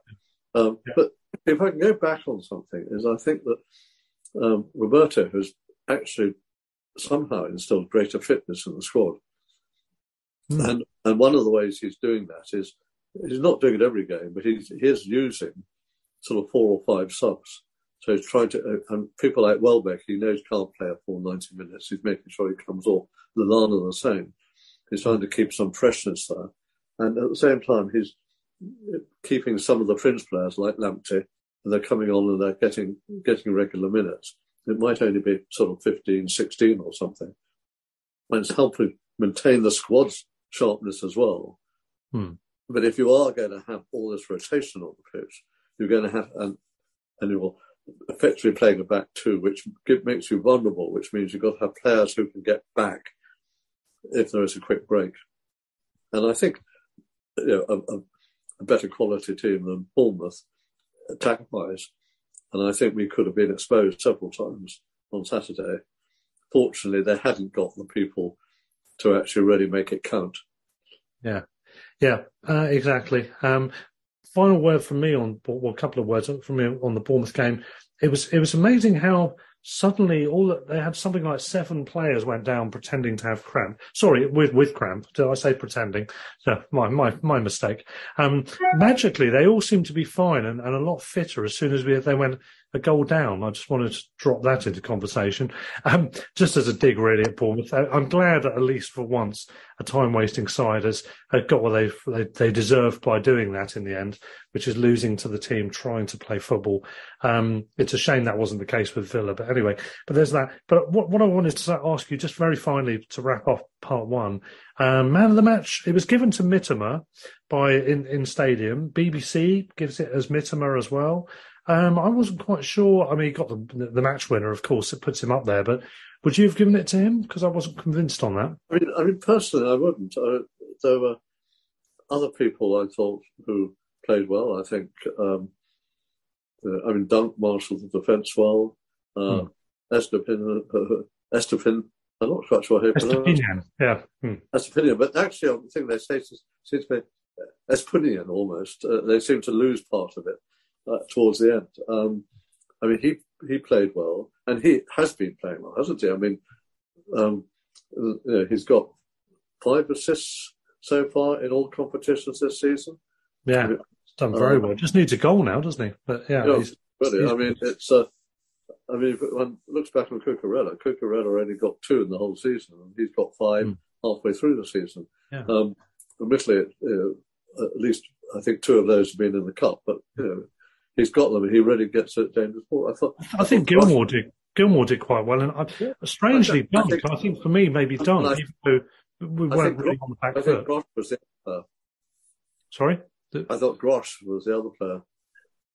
Speaker 8: Um, yeah. But if I can go back on something, is I think that um, Roberto has actually somehow instilled greater fitness in the squad. Mm. And and one of the ways he's doing that is he's not doing it every game, but he's he is using sort of four or five subs. So he's trying to, uh, and people like Welbeck, he knows can't play a full 90 minutes. He's making sure he comes off. Lallana the same. He's trying to keep some freshness there. And at the same time, he's keeping some of the fringe players like Lamptey, and they're coming on and they're getting getting regular minutes. It might only be sort of 15, 16 or something. And it's helping maintain the squad's sharpness as well.
Speaker 3: Hmm.
Speaker 8: But if you are going to have all this rotation on the pitch, you're going to have, and, and you're effectively playing a back two, which makes you vulnerable, which means you've got to have players who can get back if there is a quick break. And I think you know, a, a, a better quality team than Bournemouth attack wise. And I think we could have been exposed several times on Saturday. Fortunately, they hadn't got the people to actually really make it count.
Speaker 3: Yeah, yeah, uh, exactly. Um, final word from me on, well, a couple of words from me on the Bournemouth game. It was it was amazing how suddenly all that they had something like seven players went down pretending to have cramp. Sorry, with with cramp. Did I say pretending? So my my my mistake. Um, magically, they all seemed to be fine and, and a lot fitter as soon as we they went a goal down. I just wanted to drop that into conversation, um, just as a dig really at Bournemouth. I'm glad that at least for once a time wasting side has, has got what they they they deserve by doing that in the end, which is losing to the team trying to play football. Um, it's a shame that wasn't the case with Villa, but anyway. But there's that. But what what I wanted to ask you just very finally to wrap off part one, um, man of the match. It was given to Mitoma by in in stadium. BBC gives it as Mitoma as well. Um, I wasn't quite sure. I mean, he got the, the match winner, of course. It puts him up there, but would you have given it to him? Because I wasn't convinced on that.
Speaker 8: I mean, I mean, personally, I wouldn't. I, there were other people I thought who played well. I think, um, uh, I mean, Dunk marshalled the defence well. Uh, hmm. Estepin, uh, Estepin, I'm not quite sure how pronounce
Speaker 3: it. Yeah. Hmm.
Speaker 8: Estepinian, but actually, I think they say seems to be Espunian almost. Uh, they seem to lose part of it uh, towards the end. Um, I mean, he he played well, and he has been playing well, hasn't he? I mean, um, you know, he's got five assists so far in all competitions this season.
Speaker 3: Yeah, I mean, done very um, well. Just needs a goal now, doesn't he? But yeah,
Speaker 8: yeah he's, really. He's, I mean, it's. Uh, I mean, if one looks back on Cucurella, Cucurella only got two in the whole season, and he's got five mm. halfway through the season.
Speaker 3: Yeah.
Speaker 8: Um, admittedly, you know, at least I think two of those have been in the cup, but you know, he's got them he really gets at dangerous ball. I thought.
Speaker 3: I, think Gilmour did. Gilmour did quite well, and I, yeah. strangely I, Dunk. I think, I think, for me, maybe Dunk, I, even though we weren't really on the back
Speaker 8: I
Speaker 3: foot.
Speaker 8: Grosh was the
Speaker 3: other Sorry,
Speaker 8: I thought Grosh was the other player.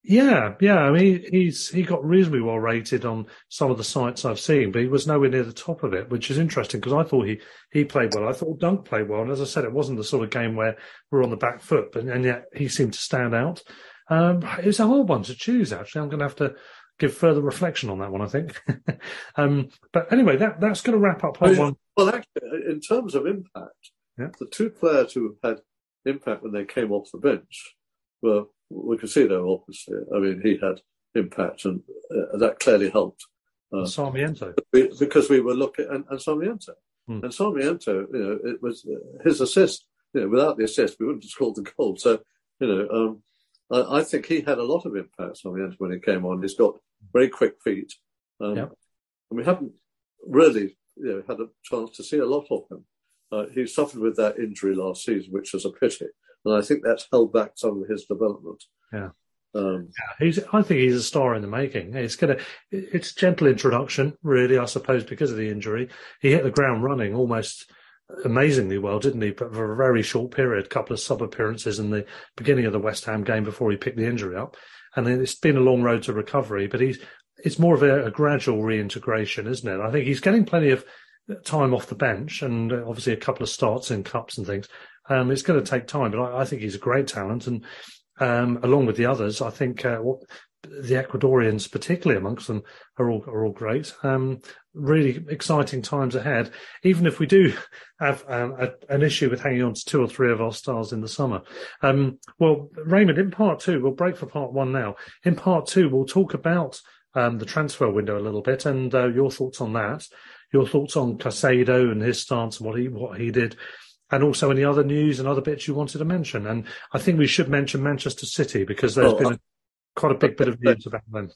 Speaker 3: Yeah, yeah. I mean, he's he got reasonably well rated on some of the sites I've seen, but he was nowhere near the top of it, which is interesting because I thought he he played well. I thought Dunk played well, and as I said, it wasn't the sort of game where we're on the back foot, but and yet he seemed to stand out. Um, it's a hard one to choose. Actually, I'm going to have to give further reflection on that one. I think. um, but anyway, that that's going to wrap up part one.
Speaker 8: Well, actually, in terms of impact,
Speaker 3: yeah.
Speaker 8: the two players who have had impact when they came off the bench were we Caicedo, obviously. I mean, he had impact, and uh, that clearly helped.
Speaker 3: Uh, Sarmiento,
Speaker 8: because we were looking, and, and Sarmiento,
Speaker 3: hmm.
Speaker 8: and Sarmiento, you know, it was uh, his assist. You know, without the assist, we wouldn't have scored the goal. So, you know, um, I, I, think he had a lot of impact. Sarmiento when he came on, he's got very quick feet, um,
Speaker 3: yep.
Speaker 8: and we haven't really, you know, had a chance to see a lot of him. Uh, he suffered with that injury last season, which was a pity and I think that's held back some of his development.
Speaker 3: Yeah.
Speaker 8: Um,
Speaker 3: yeah, he's. I think he's a star in the making. It's gonna. It's gentle introduction, really. I suppose because of the injury, he hit the ground running almost amazingly well, didn't he? But for a very short period, a couple of sub appearances in the beginning of the West Ham game before he picked the injury up, and it's been a long road to recovery. But he's. It's more of a, a gradual reintegration, isn't it? I think he's getting plenty of time off the bench and obviously a couple of starts in cups and things. Um, it's going to take time, but I, I, think he's a great talent. And um, along with the others, I think uh, what, the Ecuadorians, particularly amongst them, are all are all great. Um, really exciting times ahead. Even if we do have um, a, an issue with hanging on to two or three of our stars in the summer. Um, well, Raymond, in part two, we'll break for part one now. In part two, we'll talk about um, the transfer window a little bit and uh, your thoughts on that. Your thoughts on Caicedo and his stance and what he what he did and also any other news and other bits you wanted to mention. And I think we should mention Manchester City because there's oh, been a, quite a big bit of news about them.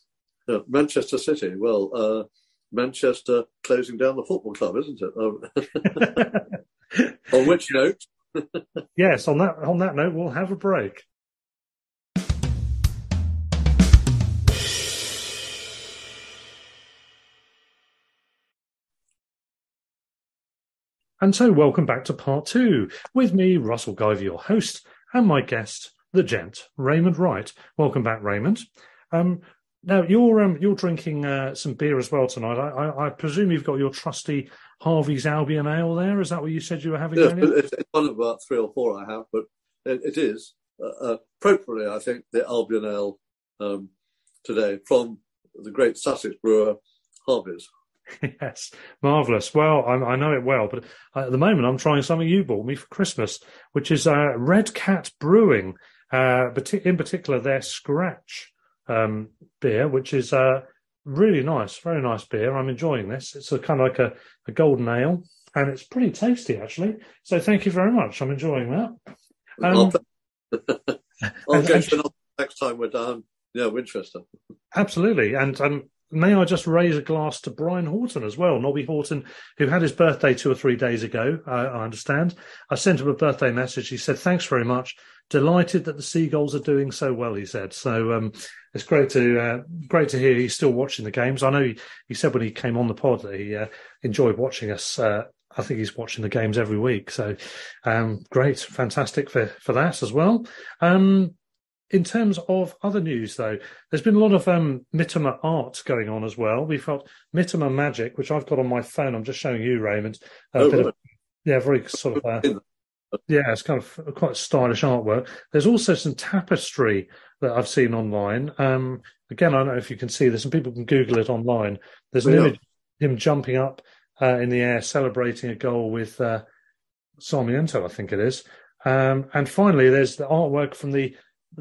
Speaker 8: Yeah, Manchester City. Well, uh, Manchester closing down the football club, isn't it? on which note?
Speaker 3: yes, on that on that note, we'll have a break. And so, welcome back to part two with me, Russell Guyver, your host, and my guest, the gent, Raymond Wright. Welcome back, Raymond. Um, now you're um, you're drinking uh, some beer as well tonight. I, I, I, presume you've got your trusty Harvey's Albion Ale there. Is that what you said you were having?
Speaker 8: Yeah, it's, it's one of about three or four I have, but it, it is uh, uh, appropriately, I think, the Albion Ale um, today from the great Sussex brewer Harvey's.
Speaker 3: yes, marvelous. Well, I, I, know it well, but at the moment I'm trying something you bought me for Christmas, which is uh, Red Cat Brewing. Uh, in particular, their Scratch um, beer, which is uh, really nice, very nice beer. I'm enjoying this. It's a kind of like a, a golden ale, and it's pretty tasty actually. So thank you very much. I'm enjoying that.
Speaker 8: Um, I'll, I'll go for next time we're down yeah, Winchester.
Speaker 3: Absolutely, and um, may I just raise a glass to Brian Horton as well, Nobby Horton, who had his birthday two or three days ago. I, I understand. I sent him a birthday message. He said, "Thanks very much. Delighted that the Seagulls are doing so well." He said. So um, it's great to uh, great to hear he's still watching the games. I know he, he said when he came on the pod that he uh, enjoyed watching us. Uh, I think he's watching the games every week. So um, great, fantastic for for that as well. Um, in terms of other news, though, there's been a lot of um, Mitoma art going on as well. We've got Mitoma Magic, which I've got on my phone. I'm just showing you, Raymond. A
Speaker 8: Oh,
Speaker 3: bit of, yeah, very sort of, uh, yeah, it's kind of quite stylish artwork. There's also some tapestry that I've seen online. Um, again, I don't know if you can see this, and people can Google it online. There's an
Speaker 8: Yeah.
Speaker 3: image of him jumping up uh, in the air, celebrating a goal with uh, Sarmiento, I think it is. Um, and finally, there's the artwork from the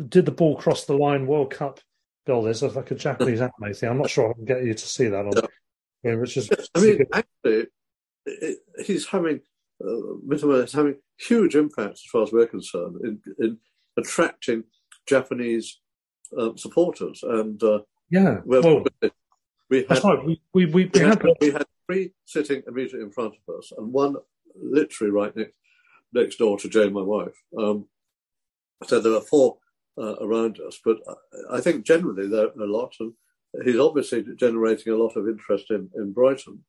Speaker 3: did the ball cross the line World Cup goal. There's like a Japanese anime thing. I'm not sure I can get you to see that on. Yeah, which is
Speaker 8: I mean, actually, it, he's having uh, Mitoma is having huge impact as far as we're concerned in, in attracting Japanese um, supporters, and uh,
Speaker 3: yeah,
Speaker 8: we're-
Speaker 3: well,
Speaker 8: we had
Speaker 3: right. We we we,
Speaker 8: we, had we had three sitting immediately in front of us, and one literally right next next door to Jane, my wife. Um, so there were four uh, around us, but I- think generally there are a lot, and he's obviously generating a lot of interest in, in Brighton.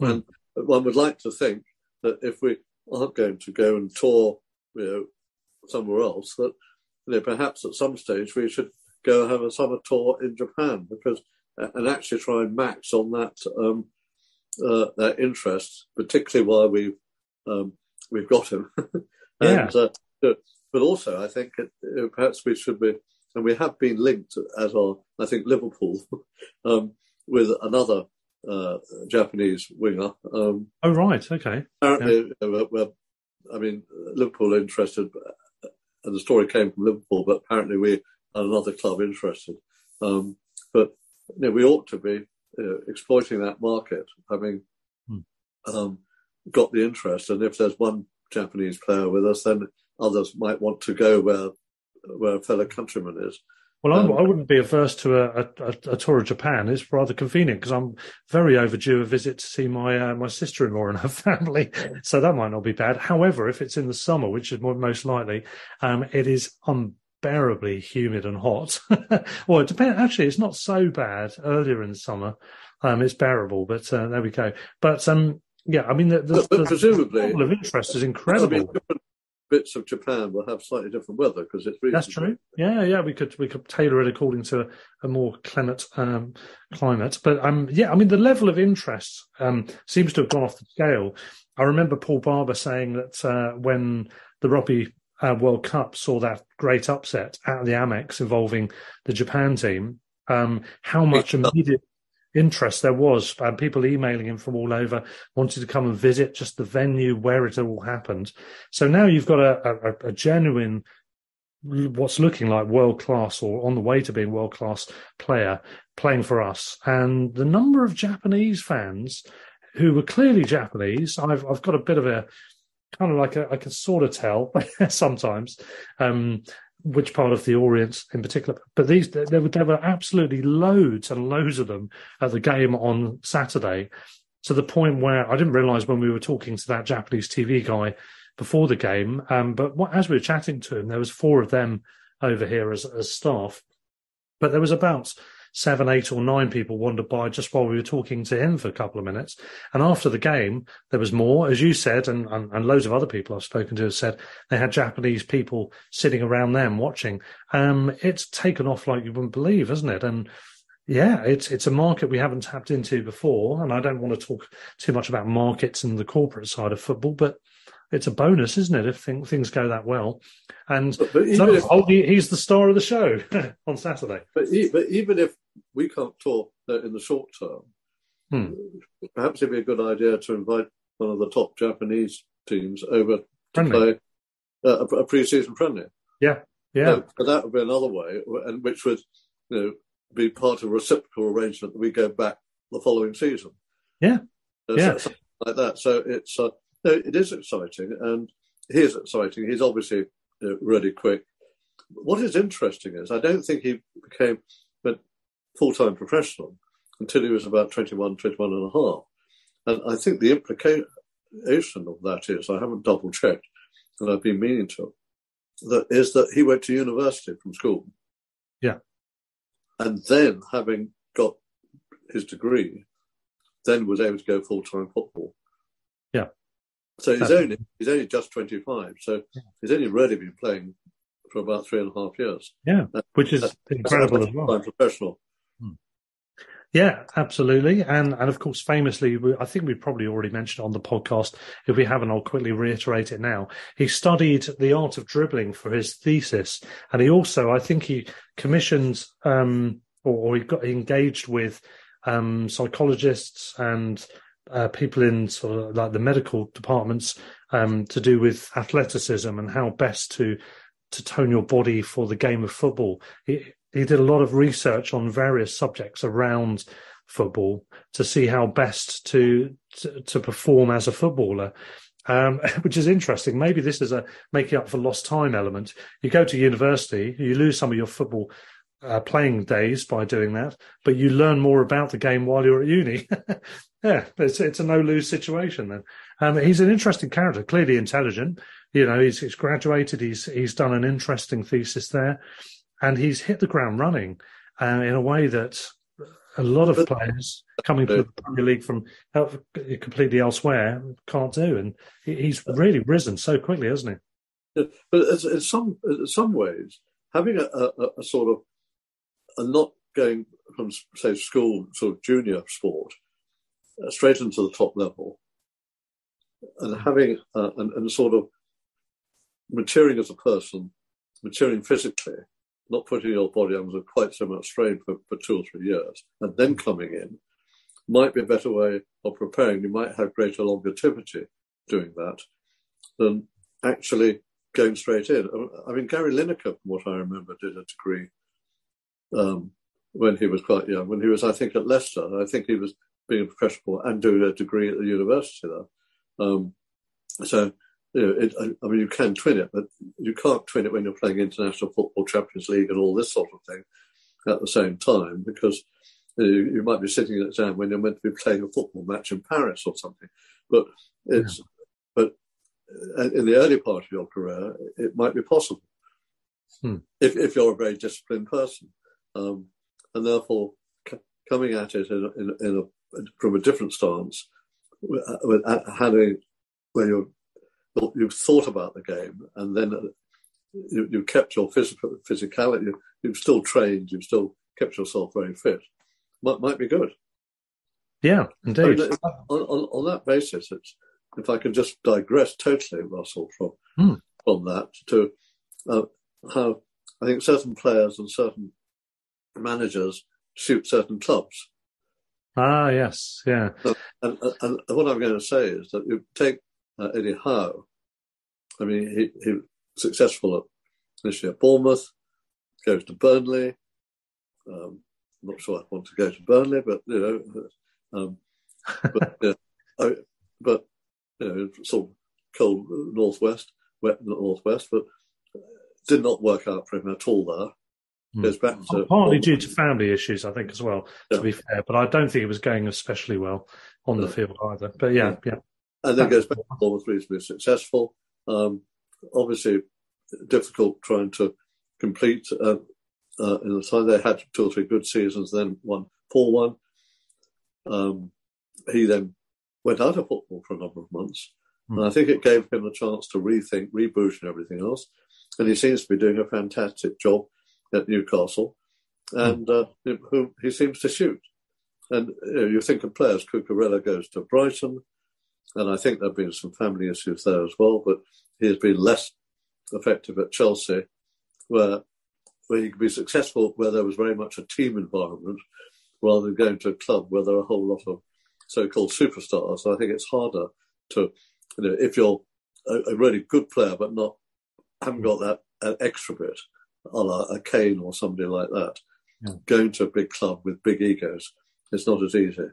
Speaker 8: And one would like to think that if we aren't going to go and tour, you know, somewhere else, that you know, perhaps at some stage we should go have a summer tour in Japan because and actually try and max on that um, uh, that interest, particularly while we've um, we've got him. and, uh, but- also, I think it, perhaps we should be, and we have been linked as our, I think Liverpool, um, with another uh, Japanese winger. Um,
Speaker 3: Oh right, okay.
Speaker 8: apparently, uh, we're, we're, I mean, Liverpool are interested, and the story came from Liverpool, but apparently we are another club interested. Um, but you know, we ought to be uh, exploiting that market, having um, got the interest. And if there's one Japanese player with us, then others might want to go where where a fellow countryman is.
Speaker 3: Well, I,
Speaker 8: Um,
Speaker 3: I wouldn't be averse to a, a, a, tour of Japan. It's rather convenient because I'm very overdue a visit to see my uh, my sister-in-law and her family, so that might not be bad. However, if it's in the summer, which is more, most likely, um, it is unbearably humid and hot. well, it depends. Actually, it's not so bad earlier in the summer. Um, it's bearable, but uh, there we go. But um, yeah, I mean, the, the,
Speaker 8: But, but
Speaker 3: the
Speaker 8: presumably,
Speaker 3: level of interest is
Speaker 8: I
Speaker 3: incredible.
Speaker 8: mean, bits of Japan will have slightly different weather because it's
Speaker 3: That's true. Yeah, yeah, we could we could tailor it according to a, a more clement um, climate. But um, yeah, I mean the level of interest um, seems to have gone off the scale. I remember Paul Barber saying that uh, when the Rugby uh, World Cup saw that great upset at the Amex involving the Japan team, um, how much immediate interest there was, and people emailing him from all over wanted to come and visit just the venue where it all happened. So now you've got a, a, a genuine, what's looking like world class or on the way to being world class player playing for us, and the number of Japanese fans who were clearly Japanese. I've I've got a bit of a kind of like a, I can sort of tell sometimes um, which part of the Orient in particular. But these there were there were absolutely loads and loads of them at the game on Saturday, to the point where I didn't realise when we were talking to that Japanese TV guy before the game. Um, but what, as we were chatting to him, there was four of them over here as as staff, but there was about seven, eight, or nine people wandered by just while we were talking to him for a couple of minutes. And after the game, there was more, as you said, and, and, and loads of other people I've spoken to have said they had Japanese people sitting around them watching. Um, it's taken off like you wouldn't believe, isn't it? And yeah, it's it's a market we haven't tapped into before, and I don't want to talk too much about markets and the corporate side of football, but it's a bonus, isn't it, if thing, things go that well? And
Speaker 8: but
Speaker 3: so-
Speaker 8: if-
Speaker 3: oh, he, he's the star of the show on Saturday.
Speaker 8: But, e- but even if we can't talk in the short term,
Speaker 3: Hmm.
Speaker 8: perhaps it'd be a good idea to invite one of the top Japanese teams over to
Speaker 3: Friendly.
Speaker 8: play uh, a, pre-season friendly.
Speaker 3: Yeah, yeah.
Speaker 8: That would be another way, and which would, you know, be part of a reciprocal arrangement that we go back the following season.
Speaker 3: Yeah,
Speaker 8: Uh,
Speaker 3: yeah.
Speaker 8: so- like that. So it's uh, no, it is exciting, and he is exciting. He's obviously uh, really quick, what is interesting is I don't think he became full time professional until he was about 21, 21 and a half. And I think the implication of that is, I haven't double checked, and I've been meaning to, that is that he went to university from school.
Speaker 3: Yeah.
Speaker 8: And then, having got his degree, then was able to go full time football.
Speaker 3: Yeah.
Speaker 8: So he's only he's only just twenty five. So yeah. he's only really been playing for about three and a half years.
Speaker 3: Yeah, which is incredible as well.
Speaker 8: Professional.
Speaker 3: Yeah, absolutely. And and of course, famously, I think we probably already mentioned on the podcast. If we haven't, I'll quickly reiterate it now. He studied the art of dribbling for his thesis, and he also, I think, he commissioned um, or, or he got engaged with um, psychologists and uh, people in sort of like the medical departments um, to do with athleticism and how best to to tone your body for the game of football. He did a lot of research on various subjects around football to see how best to to, to perform as a footballer. Um, which is interesting. Maybe this is a making up for lost time element. You go to university, you lose some of your football uh, playing days by doing that, but you learn more about the game while you're at uni. yeah, it's it's a no lose situation then. Um, he's an interesting character, clearly intelligent. You know, he's, he's graduated. He's he's done an interesting thesis there and he's hit the ground running uh, in a way that a lot of players coming to the Premier League from completely elsewhere can't do, and he's really risen so quickly, hasn't
Speaker 8: he? But in some in some ways, having a, a, a, sort of a not going from say school sort of junior sport uh, straight into the top level, and having uh, and, and sort of maturing as a person, maturing physically, not putting your body under quite so much strain for, for two or three years, and then coming in might be a better way of preparing. You might have greater longevity doing that than actually going straight in. I mean, Gary Lineker, from what I remember, did a degree um, when he was quite young. When he was, I think, at Leicester, I think he was being a professional and doing a degree at the university there. Um, so you know, it, I mean, you can twin it, but you can't twin it when you're playing international football, Champions League, and all this sort of thing at the same time because you, know, you might be sitting at exam when you're meant to be playing a football match in Paris or something. But it's, yeah. but uh, in the early part of your career, it might be possible hmm. if, if you're a very disciplined person, um, and therefore c- coming at it in, in, in a, from a different stance, uh, with, uh, having where you're you've thought about the game and then uh, you, have kept your physical physicality. You've still trained. You've still kept yourself very fit. Might might be good.
Speaker 3: Yeah, indeed.
Speaker 8: on, on, on, that basis, if I can just digress totally, Russell, from
Speaker 3: hmm.
Speaker 8: from that to uh, how I think certain players and certain managers suit certain clubs.
Speaker 3: Ah, yes, yeah.
Speaker 8: and, and, and, what I'm going to say is that you take uh, Eddie Howe. I mean, he, he was successful at, initially at Bournemouth, goes to Burnley. Um, I'm not sure I want to go to Burnley, but you know, um, but, yeah, I, but you know, sort of cold northwest, wet northwest, but did not work out for him at all there.
Speaker 3: Hmm. Goes back to partly due to family issues, I think, as well. Yeah. To be fair, but I don't think it was going especially well on the field either. But yeah, yeah. yeah
Speaker 8: and then goes back to Bournemouth reasonably successful. Um, obviously, difficult trying to complete uh, uh, in the time they had two or three good seasons, then won four one. Um, he then went out of football for a number of months, mm. and I think it gave him a chance to rethink, reboot, and everything else. And he seems to be doing a fantastic job at Newcastle, and uh, who he seems to shoot. And you, know, you think of players, Cucurella goes to Brighton, and I think there have been some family issues there as well, but he has been less effective at Chelsea, where where he could be successful where there was very much a team environment rather than going to a club where there are a whole lot of so-called superstars. So I think it's harder to, you know, if you're a, a really good player but not haven't got that, that extra bit, a la a Kane or somebody like that, yeah. going to a big club with big egos, it's not as easy.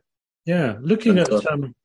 Speaker 3: Yeah, looking and, at uh, um,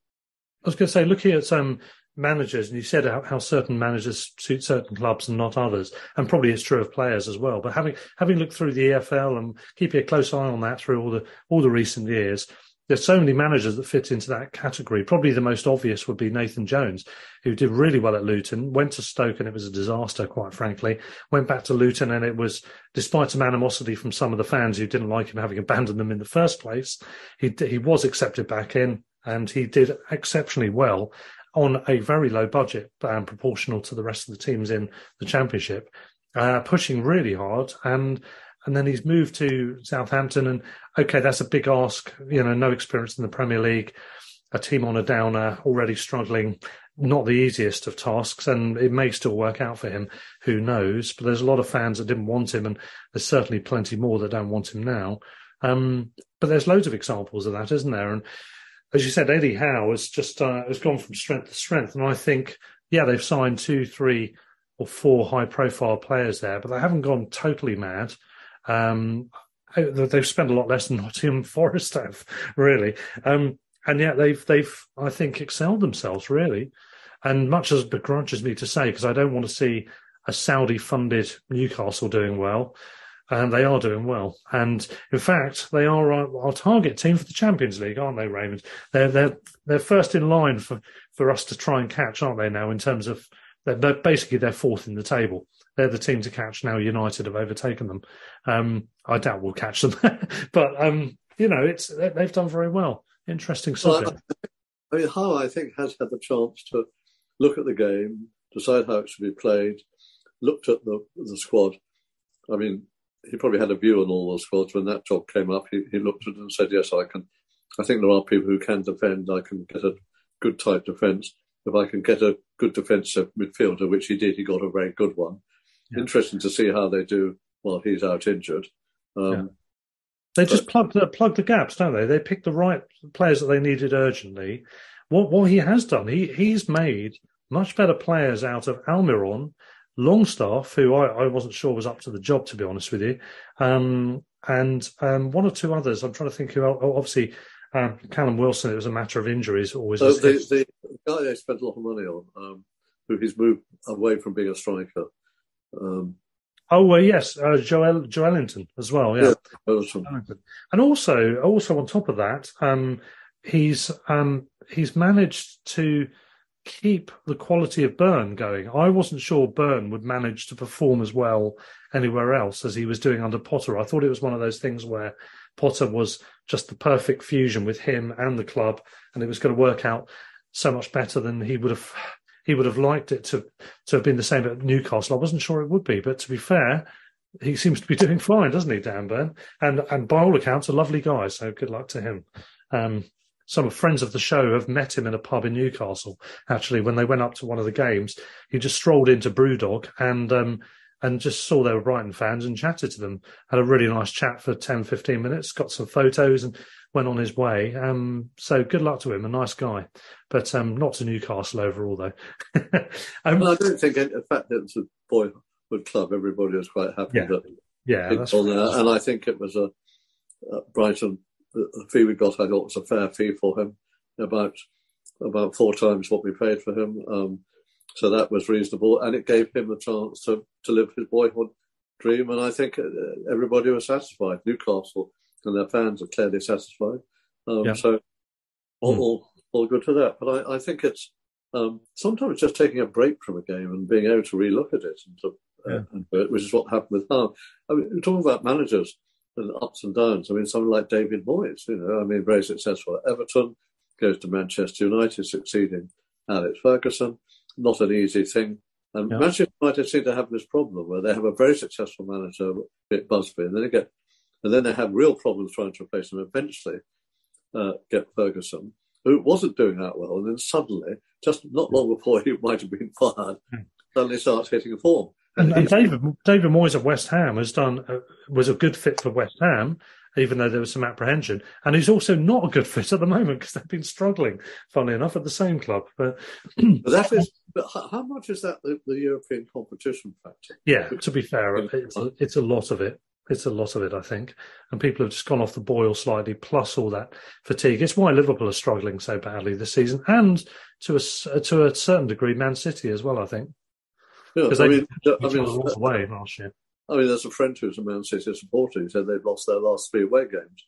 Speaker 3: was going to say, looking at some managers, and you said how, how, certain managers suit certain clubs and not others, and probably it's true of players as well. But having having looked through the EFL and keeping a close eye on that through all the all the recent years, there's so many managers that fit into that category. Probably the most obvious would be Nathan Jones, who did really well at Luton, went to Stoke and it was a disaster, quite frankly. Went back to Luton and it was, despite some animosity from some of the fans who didn't like him having abandoned them in the first place, he he was accepted back in and he did exceptionally well on a very low budget and proportional to the rest of the teams in the championship, uh, pushing really hard and and then he's moved to Southampton. And okay, that's a big ask. You know, no experience in the Premier League, a team on a downer, already struggling. Not the easiest of tasks, and it may still work out for him. Who knows? But there's a lot of fans that didn't want him, and there's certainly plenty more that don't want him now. Um, but there's loads of examples of that, isn't there? And as you said, Eddie Howe has just uh, has gone from strength to strength, and I think, yeah, they've signed two, three, or four high-profile players there, but they haven't gone totally mad. Um, they've spent a lot less than Nottingham Forest have, really, um, and yet they've they've I think excelled themselves really. And much as begrudges me to say, because I don't want to see a Saudi-funded Newcastle doing well, and they are doing well. And in fact, they are our, our, target team for the Champions League, aren't they, Raymond? They're they're they're first in line for for us to try and catch, aren't they? Now, in terms of they're, they're basically they're fourth in the table they're the team to catch now. United have overtaken them. Um, I doubt we'll catch them, but um, you know, it's they've done very well. Interesting subject.
Speaker 8: Well, I mean, Howe I think has had the chance to look at the game, decide how it should be played, looked at the the squad. I mean, he probably had a view on all those squads when that job came up. He, he looked at it and said, "Yes, I can. I think there are people who can defend. I can get a good type defence. If I can get a good defensive midfielder, which he did, he got a very good one yeah. interesting to see how they do while he's out injured. Um, yeah.
Speaker 3: They just plug the plug the gaps, don't they? They pick the right players that they needed urgently. What what he has done, he he's made much better players out of Almiron, Longstaff, who I, I wasn't sure was up to the job, to be honest with you, um, and um, one or two others. I'm trying to think who. Obviously, um, Callum Wilson. It was a matter of injuries. Always.
Speaker 8: So the, the, guy they spent a lot of money on, um, who he's moved away from being a striker, um,
Speaker 3: oh well, yes, uh, Joel Joelinton as well. Yeah, yeah and also also on top of that, um, he's um, he's managed to keep the quality of Burn going. I wasn't sure Burn would manage to perform as well anywhere else as he was doing under Potter. I thought it was one of those things where Potter was just the perfect fusion with him and the club, and it was going to work out so much better than he would have he would have liked it to to have been the same at Newcastle. I wasn't sure it would be, but to be fair, he seems to be doing fine, doesn't he, Dan Burn? And and by all accounts, a lovely guy. So good luck to him. Um, some friends of the show have met him in a pub in Newcastle. Actually, when they went up to one of the games, he just strolled into Brewdog and um, and just saw they were Brighton fans and chatted to them. Had a really nice chat for 10, 15 minutes. Got some photos and went on his way. Um, so good luck to him, a nice guy, but um, not to Newcastle overall though.
Speaker 8: um, well, I don't think in fact it was a boyhood club. Everybody was quite happy
Speaker 3: yeah.
Speaker 8: that
Speaker 3: yeah, that's
Speaker 8: on there, and I think it was a, a Brighton. The fee we got, I thought, was a fair fee for him, about about four times what we paid for him. Um, so that was reasonable, and it gave him a chance to, to live his boyhood dream. And I think uh, everybody was satisfied. Newcastle and their fans are clearly satisfied. Um, yeah. So all, mm. all, all good for that. But I, I think it's um, sometimes just taking a break from a game and being able to relook at it, and to, uh, yeah. which is what happened with Hull. I mean, we're talking about managers and ups and downs. I mean, someone like David Moyes, you know, I mean, very successful at Everton, goes to Manchester United, succeeding Alex Ferguson. Not an easy thing. And. Manchester United seem to have this problem where they have a very successful manager, Busby, and then they get and then they have real problems trying to replace him. Eventually, uh, get Ferguson, who wasn't doing that well, and then suddenly, just not long before he might have been fired, hmm. suddenly starts hitting a form.
Speaker 3: And, and David David Moyes at West Ham has done uh, was a good fit for West Ham, even though there was some apprehension, and he's also not a good fit at the moment because they've been struggling, funnily enough, at the same club. But,
Speaker 8: but that is, but how much is that the, the European competition factor?
Speaker 3: Yeah, to be fair, it's, it's a lot of it It's a lot of it, I think, and people have just gone off the boil slightly. Plus all that fatigue. It's why Liverpool are struggling so badly this season, and to a to a certain degree, Man City as well. I think
Speaker 8: yeah, I mean, I mean,
Speaker 3: away last year.
Speaker 8: I mean, there's a friend who's a Man City supporter who said they've lost their last three away games.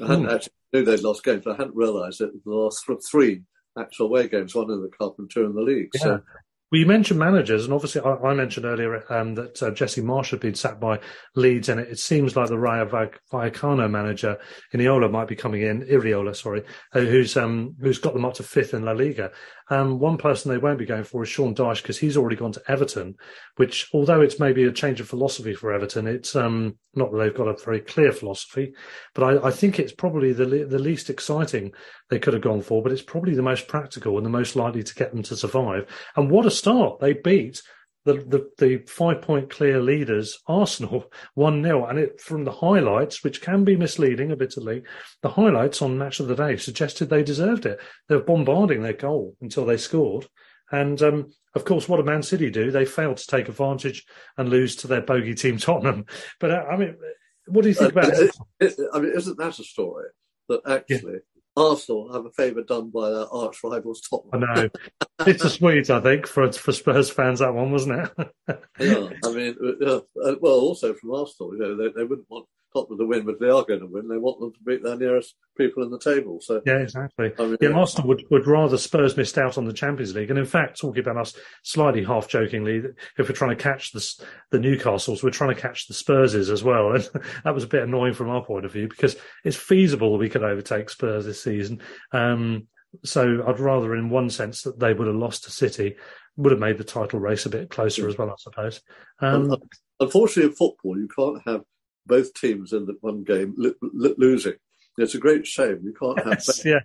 Speaker 8: I hadn't mm. actually knew they'd lost games. I hadn't realised it the last three actual away games, one in the cup and two in the league. Yeah. So
Speaker 3: well, you mentioned managers, and obviously I, I mentioned earlier um, that uh, Jesse Marsch had been sacked by Leeds, and it, it seems like the Rayo Vallecano manager Iniola might be coming in, Iraola, sorry, uh, who's um, who's got them up to fifth in La Liga. Um, one person they won't be going for is Sean Dyche because he's already gone to Everton, which, although it's maybe a change of philosophy for Everton, it's um, not that they've got a very clear philosophy, but I, I think it's probably the the least exciting they could have gone for, but it's probably the most practical and the most likely to get them to survive. And what a start! They beat the, the, the five point clear leaders, Arsenal, 1 0. And it, from the highlights, which can be misleading admittedly, the highlights on Match of the Day suggested they deserved it. They were bombarding their goal until they scored. And um, of course, what did Man City do? They failed to take advantage and lose to their bogey team Tottenham. But uh, I mean, what do you think uh, about it,
Speaker 8: it? I mean, isn't that a story that actually. Arsenal have a favour done by their arch rivals Tottenham.
Speaker 3: I know. it's a sweet, I think, for for Spurs fans, that one, wasn't it?
Speaker 8: yeah, I mean, yeah. well, also from Arsenal, you know, they, they wouldn't want Tottenham the win, but they are going to win. They want them to beat their nearest people in the table. So
Speaker 3: yeah, exactly. I mean, yeah, Arsenal would, would rather Spurs missed out on the Champions League, and in fact, talking about us slightly half jokingly, if we're trying to catch the the Newcastles, we're trying to catch the Spurses as well, and that was a bit annoying from our point of view because it's feasible we could overtake Spurs this season. Um, so I'd rather, in one sense, that they would have lost to City, would have made the title race a bit closer as well, I suppose. Um,
Speaker 8: Unfortunately, in football, you can't have both teams in the one game losing. It's a great shame. You can't have
Speaker 3: yes, yeah,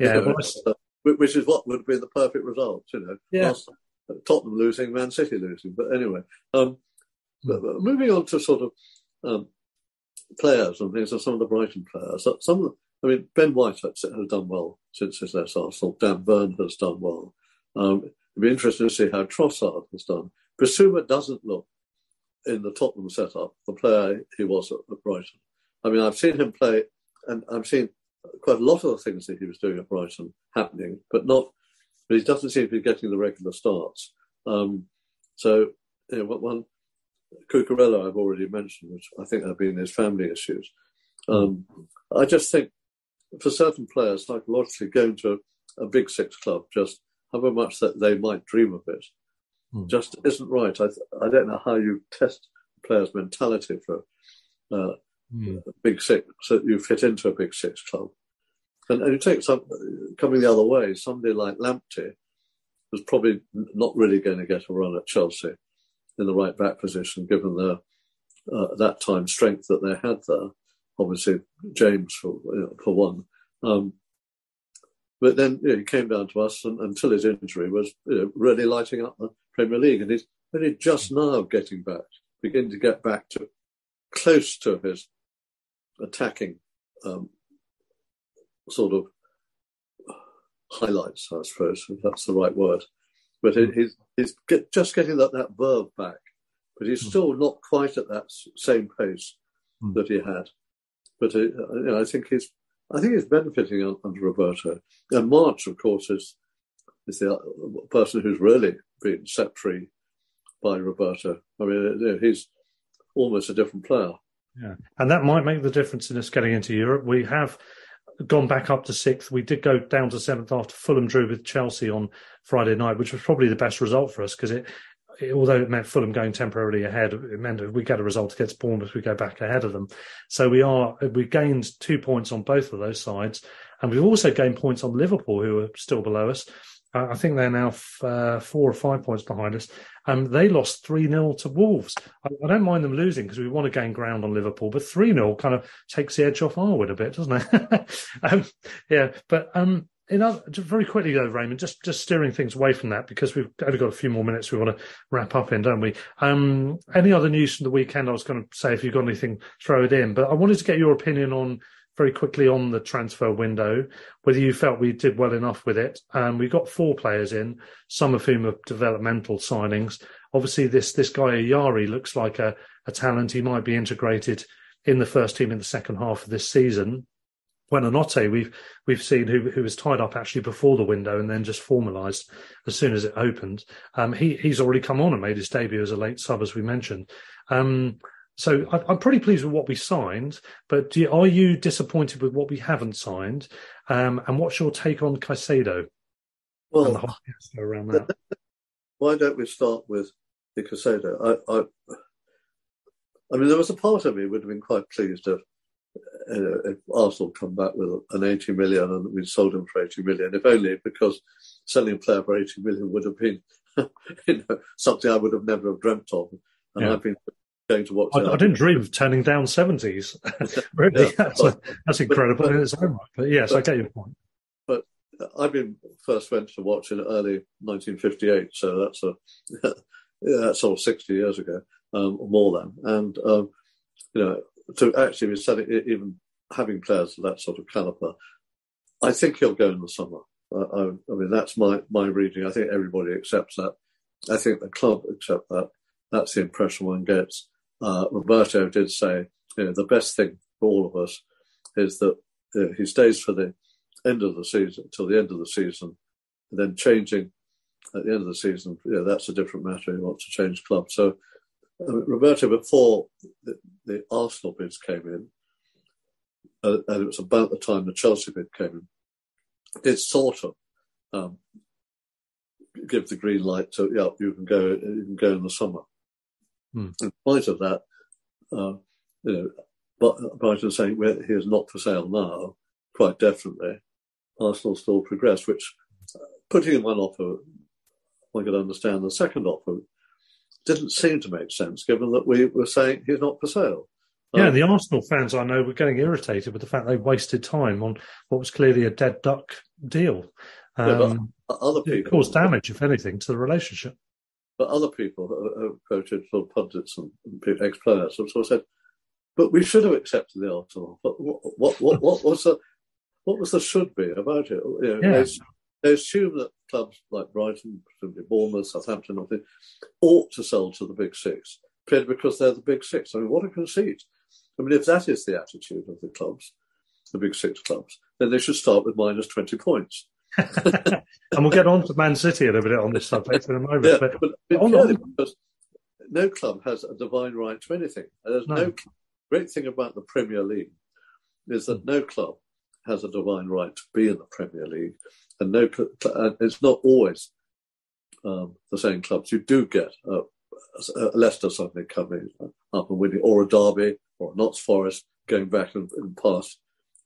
Speaker 3: yeah,
Speaker 8: know, uh, which is what would been the perfect result. You know,
Speaker 3: yeah.
Speaker 8: Tottenham losing, Man City losing. But anyway, um, but moving on to sort of um, players and things, and some of the Brighton players. Some, of I mean, Ben White has done well since his last Arsenal. Dan Burn has done well. Um, it'd be interesting to see how Trossard has done. Bissouma doesn't look in the Tottenham setup, the player he was at, at Brighton. I mean, I've seen him play, and I've seen quite a lot of the things that he was doing at Brighton happening, but not. But he doesn't seem to be getting the regular starts. Um, so, you know, one Cucurella I've already mentioned, which I think have been his family issues. Um, I just think for certain players, psychologically, going to a, a big six club, just however much that they might dream of it, mm. just isn't right. I, I don't know how you test a player's mentality for uh, mm. a big six, so you fit into a big six club. And, and you take some coming the other way, somebody like Lamptey was probably not really going to get a run at Chelsea in the right back position, given the uh, that time strength that they had there. Obviously, James for you know, for one. Um, but then you know, he came down to us and, until his injury was you know, really lighting up the Premier League, and he's only just now getting back, beginning to get back to close to his attacking um, sort of highlights, I suppose, if that's the right word. But it, he's, he's get, just getting that, that verve back, but he's hmm. still not quite at that same pace mm. that he had. But uh, you know, I think he's I think he's benefiting under Roberto. And March, of course, is is the person who's really been set free by Roberto. I mean, he's almost a different player.
Speaker 3: Yeah, and that might make the difference in us getting into Europe. We have gone back up to sixth. We did go down to seventh after Fulham drew with Chelsea on Friday night, which was probably the best result for us because it, it, although it meant Fulham going temporarily ahead, it meant if we get a result against Bournemouth, if we go back ahead of them. So we are we gained two points on both of those sides, and we've also gained points on Liverpool, who are still below us. I think they're now f- uh, four or five points behind us. Um, they lost 3 0 to Wolves. I, I, don't mind them losing because we want to gain ground on Liverpool, but 3 0 kind of takes the edge off Arwood a bit, doesn't it? um, yeah, but um, in other, very quickly though, Raymond, just just steering things away from that because we've only got a few more minutes we want to wrap up in, don't we? Um, any other news from the weekend? I was going to say if you've got anything, throw it in. But I wanted to get your opinion on very quickly on the transfer window, whether you felt we did well enough with it. Um, we got four players in, some of whom are developmental signings. obviously this this guy Ayari looks like a, a talent. He might be integrated in the first team in the second half of this season. Buonanotte, we've we've seen who who was tied up actually before the window and then just formalised as soon as it opened. Um, he he's already come on and made his debut as a late sub, as we mentioned. Um, so I, am pretty pleased with what we signed. But you, are you disappointed with what we haven't signed? Um, and what's your take on Caicedo?
Speaker 8: Well, the around that. Why don't we start with the Caicedo? I, I, I mean, there was a part of me would have been quite pleased if uh, if Arsenal come back with an 80 million and we sold him for 80 million, if only because selling a player for 80 million would have been you know, something I would have never have dreamt of. And yeah. I've been going to watch.
Speaker 3: I, I didn't dream of turning down 70s. really, yeah, that's, but, a, that's, incredible but, in its own right. But yes, but, I get your point.
Speaker 8: But I've been first went to watch in early 1958, so that's a yeah, that's sort of 60 years ago, um, or more than. And um, you know, to actually be selling, even having players of that sort of caliber, I think he'll go in the summer. Uh, I, I, mean, that's my, my reading. I think everybody accepts that. I think the club accept that. That's the impression one gets. Uh, Roberto did say, you know, the best thing for all of us is that you know, he stays for the end of the season, till the end of the season, and then changing at the end of the season, you know, that's a different matter. He wants to change club. So Roberto, before the, the, Arsenal bids came in, uh, and it was about the time the Chelsea bid came in, did sort of um, give the green light to yeah, you can go, you can go in the summer. Hmm. In spite of that, uh, you know, but Brighton saying he is not for sale now, quite definitely. Arsenal still progress, which uh, putting in one offer, I could understand. The second offer didn't seem to make sense given that we were saying he's not for sale.
Speaker 3: Yeah, um, the Arsenal fans I know were getting irritated with the fact they wasted time on what was clearly a dead duck deal. Um,
Speaker 8: yeah, other people
Speaker 3: it caused damage, if anything, to the relationship.
Speaker 8: But other people have quoted sort of pundits and ex-players have sort of said, "But we should have accepted the Arsenal." But what, what, what, what was the what was the should be about it? You know, yeah they assume that clubs like Brighton, presumably Bournemouth, Southampton, or ought to sell to the big six, purely because they're the big six. I mean, what a conceit. I mean, if that is the attitude of the clubs, the big six clubs, then they should start with minus 20 points.
Speaker 3: And we'll get on to Man City a little bit on this subject in a moment. Yeah, but,
Speaker 8: but on, no club has a divine right to anything. there's no. no great thing about the Premier League is that no club has a divine right to be in the Premier League and no, it's not always um, the same clubs. You do get a, a Leicester suddenly coming up and winning, or a Derby, or a Notts Forest going back and, and past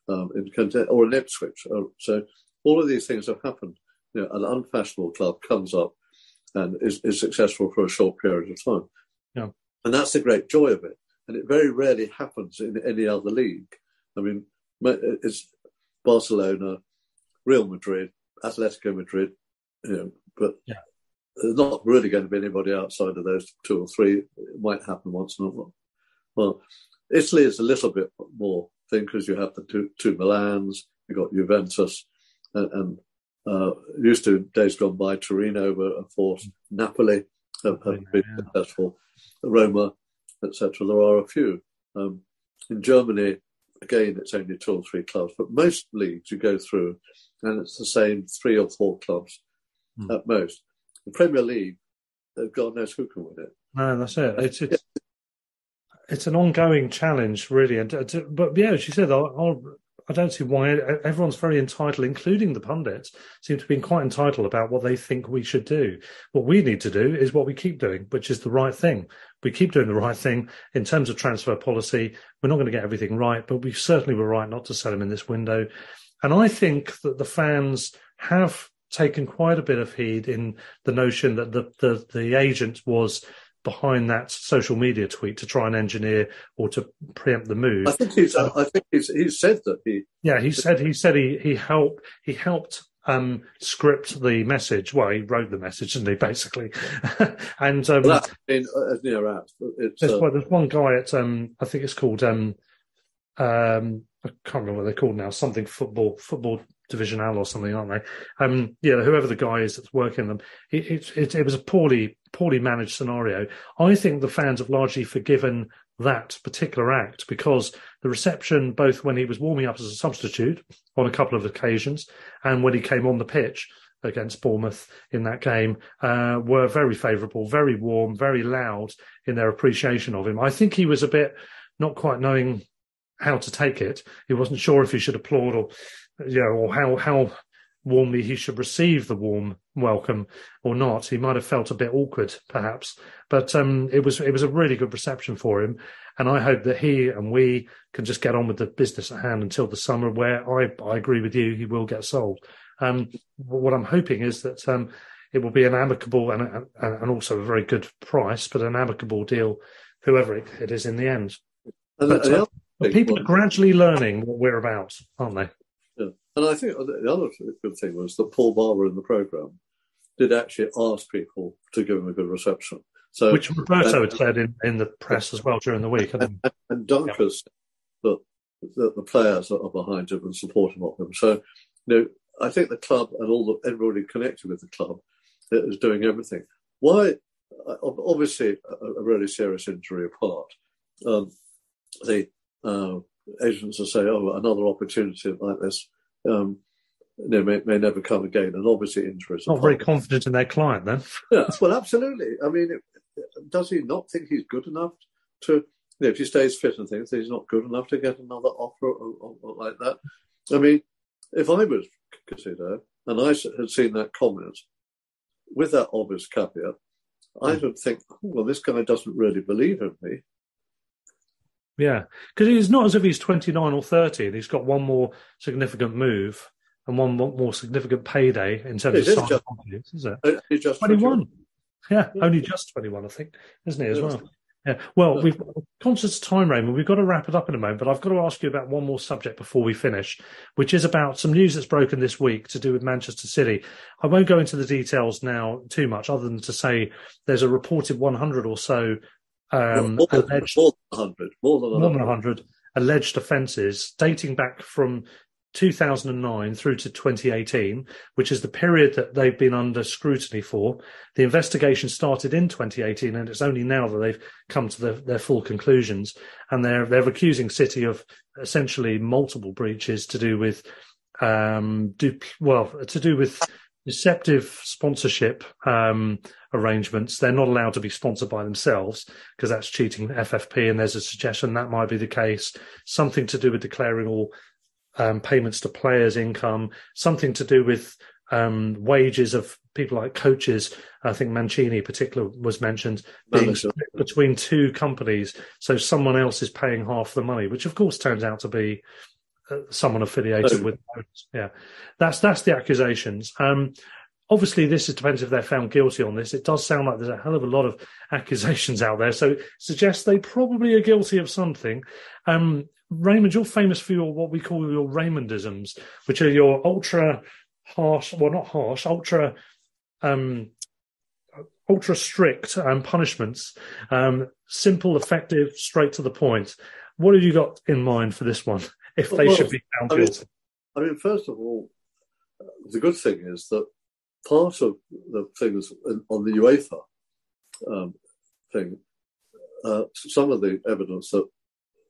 Speaker 8: um, in content, or an Ipswich. Uh, so all of these things have happened. You know, an unfashionable club comes up and is, is successful for a short period of time.
Speaker 3: Yeah.
Speaker 8: And that's the great joy of it. And it very rarely happens in any other league. I mean, it's Barcelona, Real Madrid, Atletico Madrid, you know, but yeah. there's not really going to be anybody outside of those two or three. It might happen once in a while. Well, Italy is a little bit more thing because you have the two, two Milans, you've got Juventus, and, and uh, used to days gone by, Torino were a force, Napoli have, have been yeah. successful, Roma, etc. There are a few. Um, in Germany, again, it's only two or three clubs, but most leagues you go through and it's the same three or four clubs mm. at most. The Premier League, God knows who can win it.
Speaker 3: No, that's it. It's it's it's an ongoing challenge, really. And but yeah, as you said, I'll, I'll, I do not see why everyone's very entitled, including the pundits, seem to be quite entitled about what they think we should do. What we need to do is what we keep doing, which is the right thing. We keep doing the right thing in terms of transfer policy. We're not going to get everything right, but we certainly were right not to sell him in this window. And I think that the fans have taken quite a bit of heed in the notion that the, the, the agent was behind that social media tweet to try and engineer or to preempt the move.
Speaker 8: I think he's. Um, I think he's. He said that he.
Speaker 3: Yeah, he said. He said he he helped. He helped um, script the message. Well, he wrote the message, didn't he? Basically, and um,
Speaker 8: well, that's been uh, near out.
Speaker 3: There's, uh, well, there's one guy at um, I think it's called um, um, I can't remember what they're called now, something football, football divisional or something, aren't they? Um, yeah, whoever the guy is that's working them, it, it, it, it was a poorly, poorly managed scenario. I think the fans have largely forgiven that particular act because the reception, both when he was warming up as a substitute on a couple of occasions and when he came on the pitch against Bournemouth in that game, uh, were very favourable, very warm, very loud in their appreciation of him. I think he was a bit not quite knowing how to take it. He wasn't sure if he should applaud or, you know, or how how warmly he should receive the warm welcome or not. He might have felt a bit awkward, perhaps, but um, it was it was a really good reception for him, and I hope that he and we can just get on with the business at hand until the summer, where I I agree with you, he will get sold. Um, what I'm hoping is that um, it will be an amicable and and also a very good price, but an amicable deal, whoever it, it is in the end. But, uh, people are gradually learning what we're about, aren't they?
Speaker 8: And I think the other good thing was that Paul Barber in the programme did actually ask people to give him a good reception. So,
Speaker 3: Which Roberto had said in, in the press as well during the week.
Speaker 8: And, and, and Dunkers yeah. that, that the players are behind him and supportive of him. So, you know, I think the club and all the, everybody connected with the club is doing everything. Why? Obviously, a, a really serious injury apart. Um, the uh, agents will say, "Oh, another opportunity like this um, you know, may, may, never come again. And obviously, interest.
Speaker 3: Not very confident in their client, then.
Speaker 8: yeah, well, absolutely. I mean, it, does he not think he's good enough to? You know, if he stays fit and things, he's not good enough to get another offer or, or, or like that. I mean, if I was Caicedo and I had seen that comment with that obvious caveat, I hmm. would think, oh, well, this guy doesn't really believe in me.
Speaker 3: Yeah, because it's not as if he's 29 or 30 and he's got one more significant move and one more significant payday in terms it of size, is it?
Speaker 8: He's just
Speaker 3: 21. Yeah, yeah, only just 21, I think, isn't he, as well? Yeah. Well, we've conscious time, Raymond. We've got to wrap it up in a moment, but I've got to ask you about one more subject before we finish, which is about some news that's broken this week to do with Manchester City. I won't go into the details now too much, other than to say there's a reported 100 or so um,
Speaker 8: more, alleged, more than 100. More than 100.
Speaker 3: More than 100 alleged offences dating back from 2009 through to 2018, which is the period that they've been under scrutiny for. The investigation started in 2018, and it's only now that they've come to the, their full conclusions. And they're they're accusing City of essentially multiple breaches to do with um, do, well to do with deceptive sponsorship um, arrangements. They're not allowed to be sponsored by themselves because that's cheating FFP. And there's a suggestion that might be the case. Something to do with declaring all um, payments to players' income. Something to do with um, wages of people like coaches. I think Mancini, in particular, was mentioned being between two companies. So someone else is paying half the money, which of course turns out to be someone affiliated oh. with. Yeah, that's that's the accusations. Um, obviously, this is depends if they're found guilty on this. It does sound like there's a hell of a lot of accusations out there, so it suggests they probably are guilty of something. Um, Raymond, you're famous for your what we call your Raymondisms, which are your ultra harsh, well, not harsh, ultra. Um, ultra strict um, punishments, um, simple, effective, straight to the point. What have you got in mind for this one? If they well, should be found I guilty?
Speaker 8: Mean, I mean, first of all, the good thing is that part of the things on the UEFA um, thing, uh, some of the evidence that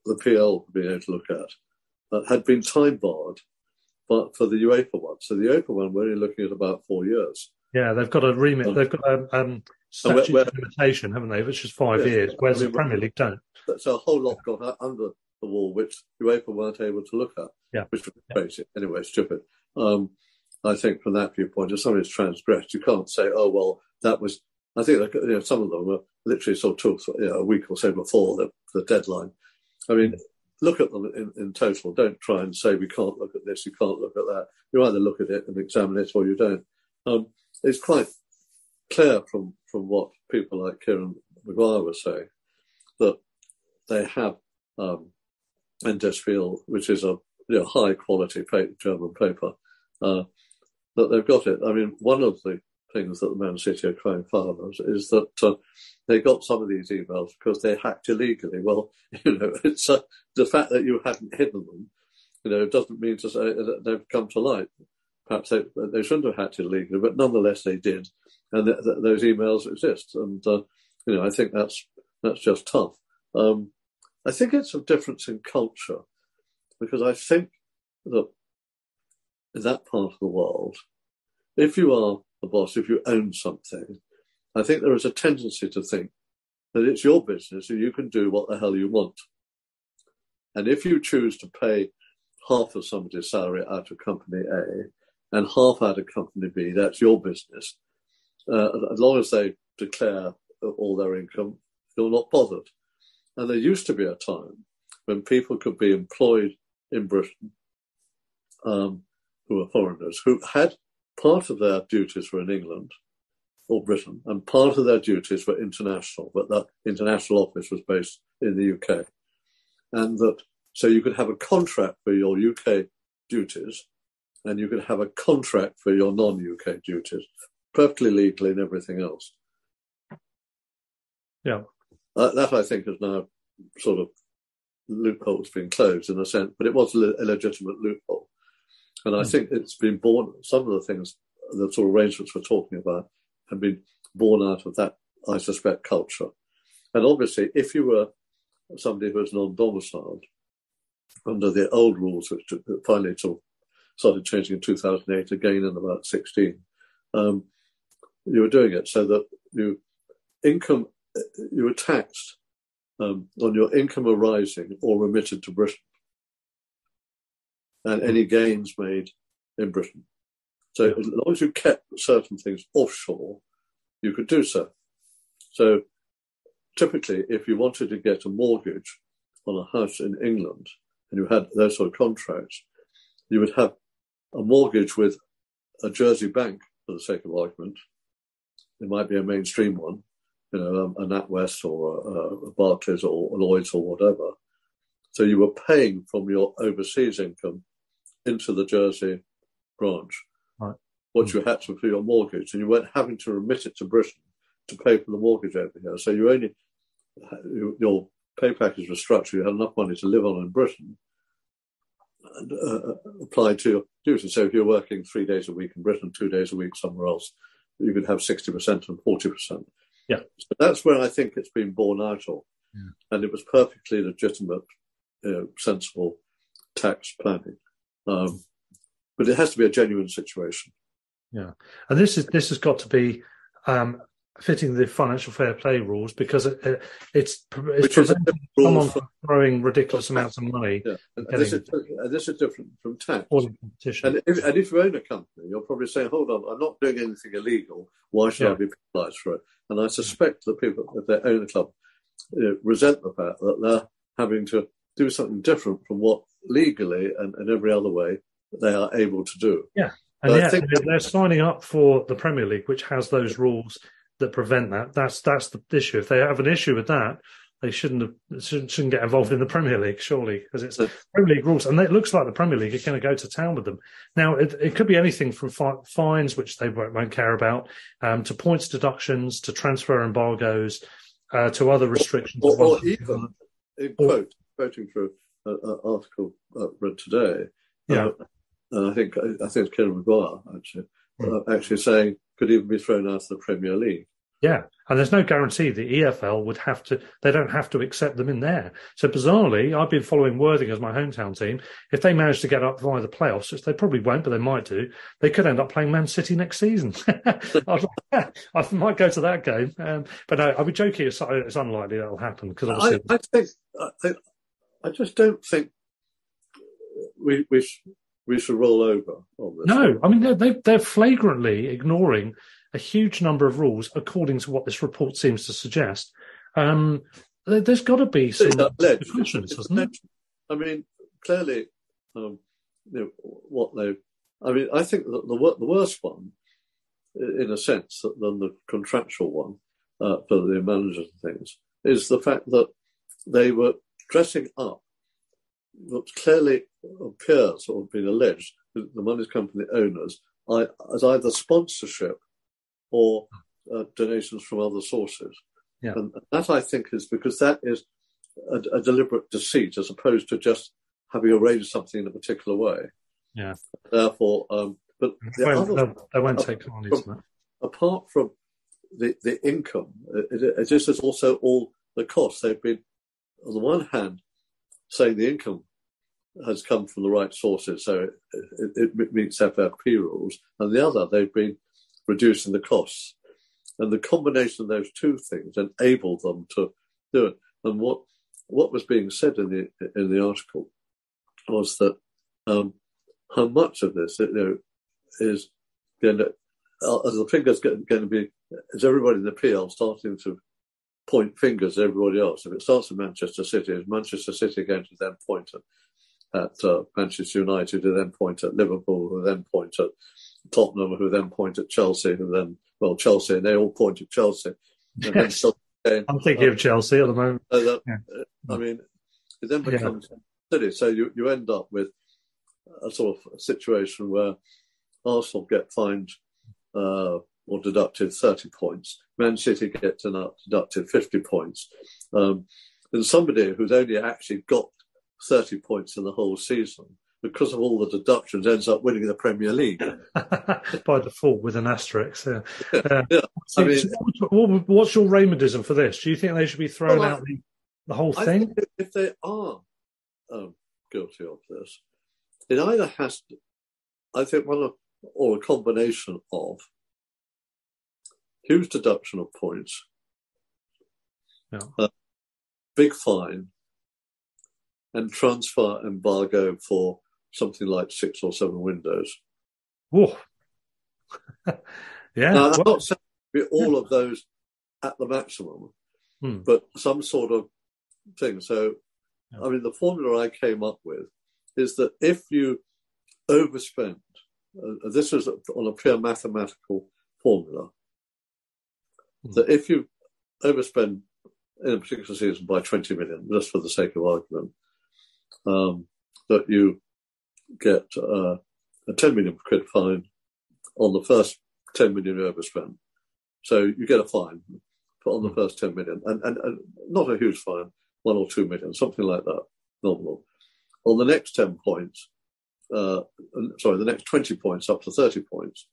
Speaker 8: the PL have been able to look at uh, had been time barred, but for the UEFA one. So the UEFA one, we're only looking at about four years.
Speaker 3: Yeah, they've got a remit. Um, they've got a um, statute where, limitation, haven't they? Which is five yeah, years, whereas I mean, the Premier League don't.
Speaker 8: So a whole lot got under the wall, which UEFA weren't able to look at,
Speaker 3: yeah.
Speaker 8: which was crazy. Anyway, stupid. Um, I think from that viewpoint, if somebody's transgressed, you can't say, oh, well, that was. I think you know, some of them were literally sort of two, you know, a week or so before the, the deadline. I mean, look at them in, in, total. Don't try and say we can't look at this, you can't look at that. You either look at it and examine it or you don't. Um, it's quite clear from, from what people like Kieran Maguire were saying that they have um, in Der Spiegel, which is a you know, high quality German paper, uh, that they've got it. I mean, one of the things that the Man City are crying foul is, is that uh, they got some of these emails because they hacked illegally. Well, you know, it's uh, the fact that you hadn't hidden them, you know, doesn't mean to say that they've come to light. perhaps they, they shouldn't have hacked illegally, but nonetheless they did, and th- th- those emails exist. And uh, you know, I think that's that's just tough. Um, I think it's a difference in culture because I think that in that part of the world, if you are the boss, if you own something, I think there is a tendency to think that it's your business and you can do what the hell you want. And if you choose to pay half of somebody's salary out of company A and half out of company B, that's your business. Uh, as long as they declare all their income, you're not bothered. And there used to be a time when people could be employed in Britain um, who were foreigners, who had part of their duties were in England or Britain, and part of their duties were international, but that international office was based in the UK. And that so you could have a contract for your UK duties, and you could have a contract for your non-UK duties, perfectly legally and everything else.
Speaker 3: Yeah.
Speaker 8: Uh, that I think is now sort of loopholes been closed in a sense, but it was a legitimate loophole. And I mm. think it's been born, some of the things, the sort of arrangements we're talking about have been born out of that, I suspect, culture. And obviously, if you were somebody who was non-domiciled under the old rules, which finally sort of started changing in 2008, again in about 16, um, you were doing it so that you income, you were taxed um, on your income arising or remitted to Britain and any gains made in Britain. So as long as you kept certain things offshore, you could do so. So typically, if you wanted to get a mortgage on a house in England and you had those sort of contracts, you would have a mortgage with a Jersey bank, for the sake of argument. It might be a mainstream one, you know, a, a NatWest or a, a Barclays or a Lloyd's or whatever. So you were paying from your overseas income into the Jersey branch
Speaker 3: right.
Speaker 8: what you had to for your mortgage, and you weren't having to remit it to Britain to pay for the mortgage over here. So you only your pay package was structured. You had enough money to live on in Britain and uh, apply to your duties. So if you're working three days a week in Britain, two days a week somewhere else, you could have sixty percent and forty percent.
Speaker 3: Yeah,
Speaker 8: so that's where I think it's been born out of,
Speaker 3: yeah.
Speaker 8: and it was perfectly legitimate, you know, sensible tax planning. Um, but it has to be a genuine situation.
Speaker 3: Yeah, and this is this has got to be um, fitting the financial fair play rules because it, it, it's it's preventing someone from throwing ridiculous amounts of money.
Speaker 8: Yeah. And, and this, is, and this is different from tax. And if, and if you own a company, you're probably saying, "Hold on, I'm not doing anything illegal. Why should yeah. I be penalised for it?" And I suspect that people, if they own a club, know, resent the fact that they're having to do something different from what legally and, and every other way they are able to do.
Speaker 3: Yeah. And yeah, think... they're signing up for the Premier League, which has those rules that prevent that. That's that's the issue. If they have an issue with that, they shouldn't have, shouldn't, shouldn't get involved in the Premier League, surely, because it's the Premier League rules, and it looks like the Premier League are going to go to town with them. Now, it, it could be anything from fi- fines, which they won't, won't care about, um, to points deductions, to transfer embargoes, uh, to other restrictions.
Speaker 8: Or, or, or even, in quote, quoting from an article uh, read today.
Speaker 3: Yeah.
Speaker 8: Uh, and I think I think it's Kieran Maguire actually mm. uh, actually saying could even be thrown out of the Premier League.
Speaker 3: Yeah, and there's no guarantee the EFL would have to. They don't have to accept them in there. So bizarrely, I've been following Worthing as my hometown team. If they manage to get up via the playoffs, which they probably won't, but they might do, they could end up playing Man City next season. I might go to that game. Um, but no, I'll be joking. It's, it's unlikely that'll happen because obviously,
Speaker 8: I, I think I, I just don't think we we we should roll over on this.
Speaker 3: No, I mean they're, they're flagrantly ignoring a huge number of rules according to what this report seems to suggest. Um, there's got to be some
Speaker 8: precautions, hasn't it? I mean, clearly, um, you know, what they. I mean, I think that the the worst one, in a sense, than the contractual one uh, for the managers and things, is the fact that they were dressing up what clearly appears or has been alleged that the money company owners as either sponsorship or uh, donations from other sources.
Speaker 3: Yeah.
Speaker 8: And that I think is because that is a, a, deliberate deceit as opposed to just having arranged something in a particular way.
Speaker 3: Yeah.
Speaker 8: Therefore, um, But the
Speaker 3: Well,
Speaker 8: other,
Speaker 3: they won't take that.
Speaker 8: apart from the, the income, it, it, it is also all the costs. They've been, on the one hand, saying the income has come from the right sources, so it, it, it meets FFP rules, and the other, they've been reducing the costs. And the combination of those two things enabled them to do it. And what what was being said in the in the article was that um, how much of this you know, is going to, as the fingers going to be, is everybody in the PL starting to point fingers at everybody else? If it starts at Manchester City, is Manchester City going to then point at, at uh, Manchester United, who then point at Liverpool, who then point at Tottenham, who then point at Chelsea, who then, well, Chelsea, and they all point at Chelsea.
Speaker 3: Yes. I'm thinking
Speaker 8: uh,
Speaker 3: of Chelsea at the moment.
Speaker 8: so that,
Speaker 3: Yeah.
Speaker 8: uh, I mean, it then
Speaker 3: Yeah.
Speaker 8: becomes silly. So you, you end up with a sort of situation where Arsenal get fined uh, or deducted 30 points, Man City get dedu- deducted 50 points, um, and somebody who's only actually got 30 points in the whole season, because of all the deductions, ends up winning the Premier League.
Speaker 3: by default with an asterisk. Yeah. Uh,
Speaker 8: Yeah, I mean-
Speaker 3: so what- what's your Raymondism for this? Do you think they should be thrown
Speaker 8: Well, I-
Speaker 3: out the, the whole
Speaker 8: I
Speaker 3: thing?
Speaker 8: if they are um, guilty of this, it either has to, I think one of, or a combination of huge deduction of points,
Speaker 3: Yeah.
Speaker 8: uh, big fine, and transfer embargo for something like six or seven windows.
Speaker 3: Whoa. yeah.
Speaker 8: Now, I'm
Speaker 3: well,
Speaker 8: not saying all of those at the maximum,
Speaker 3: Hmm.
Speaker 8: but some sort of thing. So, I mean, the formula I came up with is that if you overspend, uh, this is on a pure mathematical formula, that if you overspend in a particular season by 20 million, just for the sake of argument, um, that you get uh, a 10 million quid fine on the first 10 million you overspent. So you get a fine for on the first 10 million, and, and, and not a huge fine, one or two million, something like that, nominal. On the next 10 points, uh, sorry, the next 20 points up to 30 points,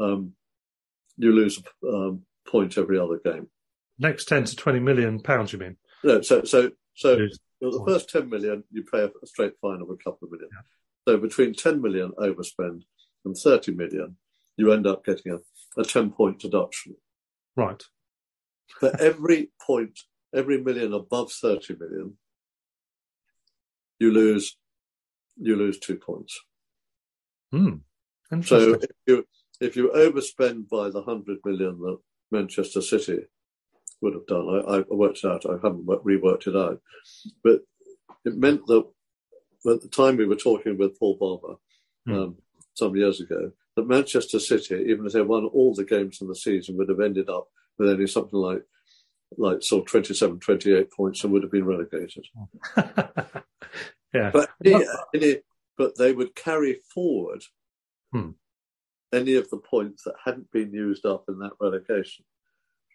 Speaker 8: um, you lose um, point every other game.
Speaker 3: next 10 to 20 million pounds, you mean?
Speaker 8: No, so so so
Speaker 3: Lose
Speaker 8: the first ten million you pay a, a straight fine of a couple of million. So between ten million overspend and thirty million, you end up getting a, a ten point deduction.
Speaker 3: Right.
Speaker 8: For every point, every million above thirty million, you lose you lose two points.
Speaker 3: Hmm.
Speaker 8: So if you if you overspend by the hundred million that Manchester City would have done, I, I worked it out. I haven't reworked it out, but it meant that at the time we were talking with Paul Barber um, some years ago, that Manchester City, even if they won all the games in the season, would have ended up with only something like like sort of 27, 28 points and would have been relegated.
Speaker 3: yeah.
Speaker 8: But any, but they would carry forward
Speaker 3: Hmm.
Speaker 8: Any of the points that hadn't been used up in that relegation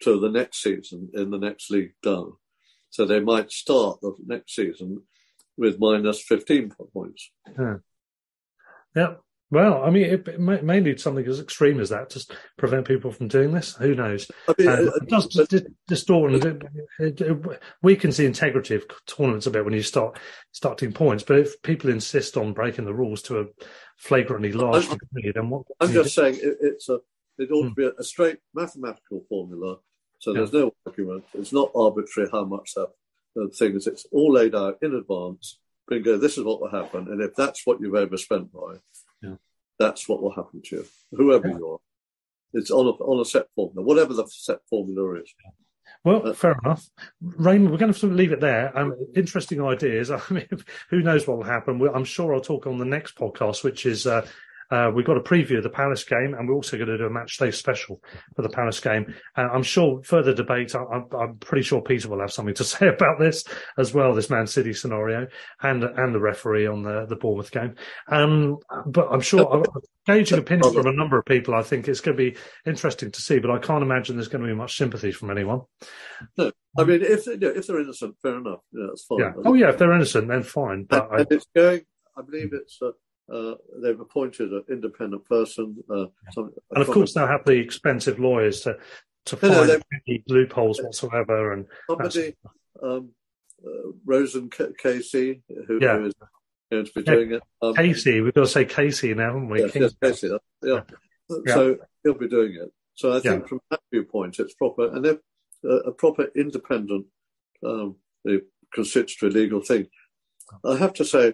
Speaker 8: to the next season in the next league down. So they might start the next season with minus 15 points. Hmm.
Speaker 3: Yeah. Yeah. Well, I mean, it, it may, may need something as extreme as that to prevent people from doing this. Who knows?
Speaker 8: I mean,
Speaker 3: Um,
Speaker 8: uh,
Speaker 3: it does
Speaker 8: but-
Speaker 3: distort and it, it, it weakens the integrity of tournaments a bit when you start start doing points. But if people insist on breaking the rules to a flagrantly large
Speaker 8: I'm-
Speaker 3: degree, then what?
Speaker 8: I'm
Speaker 3: do
Speaker 8: just saying it, it's a, it ought
Speaker 3: Hmm.
Speaker 8: to be a, a straight mathematical formula. So there's no argument. It's not arbitrary how much that uh, thing is. It's all laid out in advance. Bingo, this is what will happen. And if that's what you've overspent by,
Speaker 3: Yeah.
Speaker 8: That's what will happen to you, whoever you are. It's on a, on a set formula, whatever the set formula is.
Speaker 3: Well, fair enough. Raymond, we're going to to leave it there. Um, interesting ideas. I mean, who knows what will happen? I'm sure I'll talk on the next podcast, which is uh, uh, we've got a preview of the Palace game, and we're also going to do a match day special for the Palace game. Uh, I'm sure further debate. I, I'm, I'm pretty sure Peter will have something to say about this as well, this Man City scenario, and and the referee on the the Bournemouth game. Um, but I'm sure gauging opinions from a number of people. I think it's going to be interesting to see, but I can't imagine there's going to be much sympathy from anyone.
Speaker 8: No, I mean, if, they- if they're innocent, fair enough. Yeah, that's fine.
Speaker 3: Yeah. Oh, yeah. If they're innocent, then fine. But
Speaker 8: and, and it's going. I believe it's a, uh, they've appointed an independent person. Uh, some,
Speaker 3: and of course, they'll have the expensive lawyers to to find
Speaker 8: No, no,
Speaker 3: any loopholes whatsoever. And
Speaker 8: somebody, um, uh, Rosen K- KC, who,
Speaker 3: Yeah.
Speaker 8: who is going to be
Speaker 3: Yeah,
Speaker 8: doing it. Um,
Speaker 3: KC, we've got to say KC now, haven't we?
Speaker 8: Yes, yes, KC. Yeah.
Speaker 3: Yeah.
Speaker 8: So he'll be doing it. So I think from that viewpoint, it's proper, and if uh, a proper independent, um, constitutory legal thing. I have to say,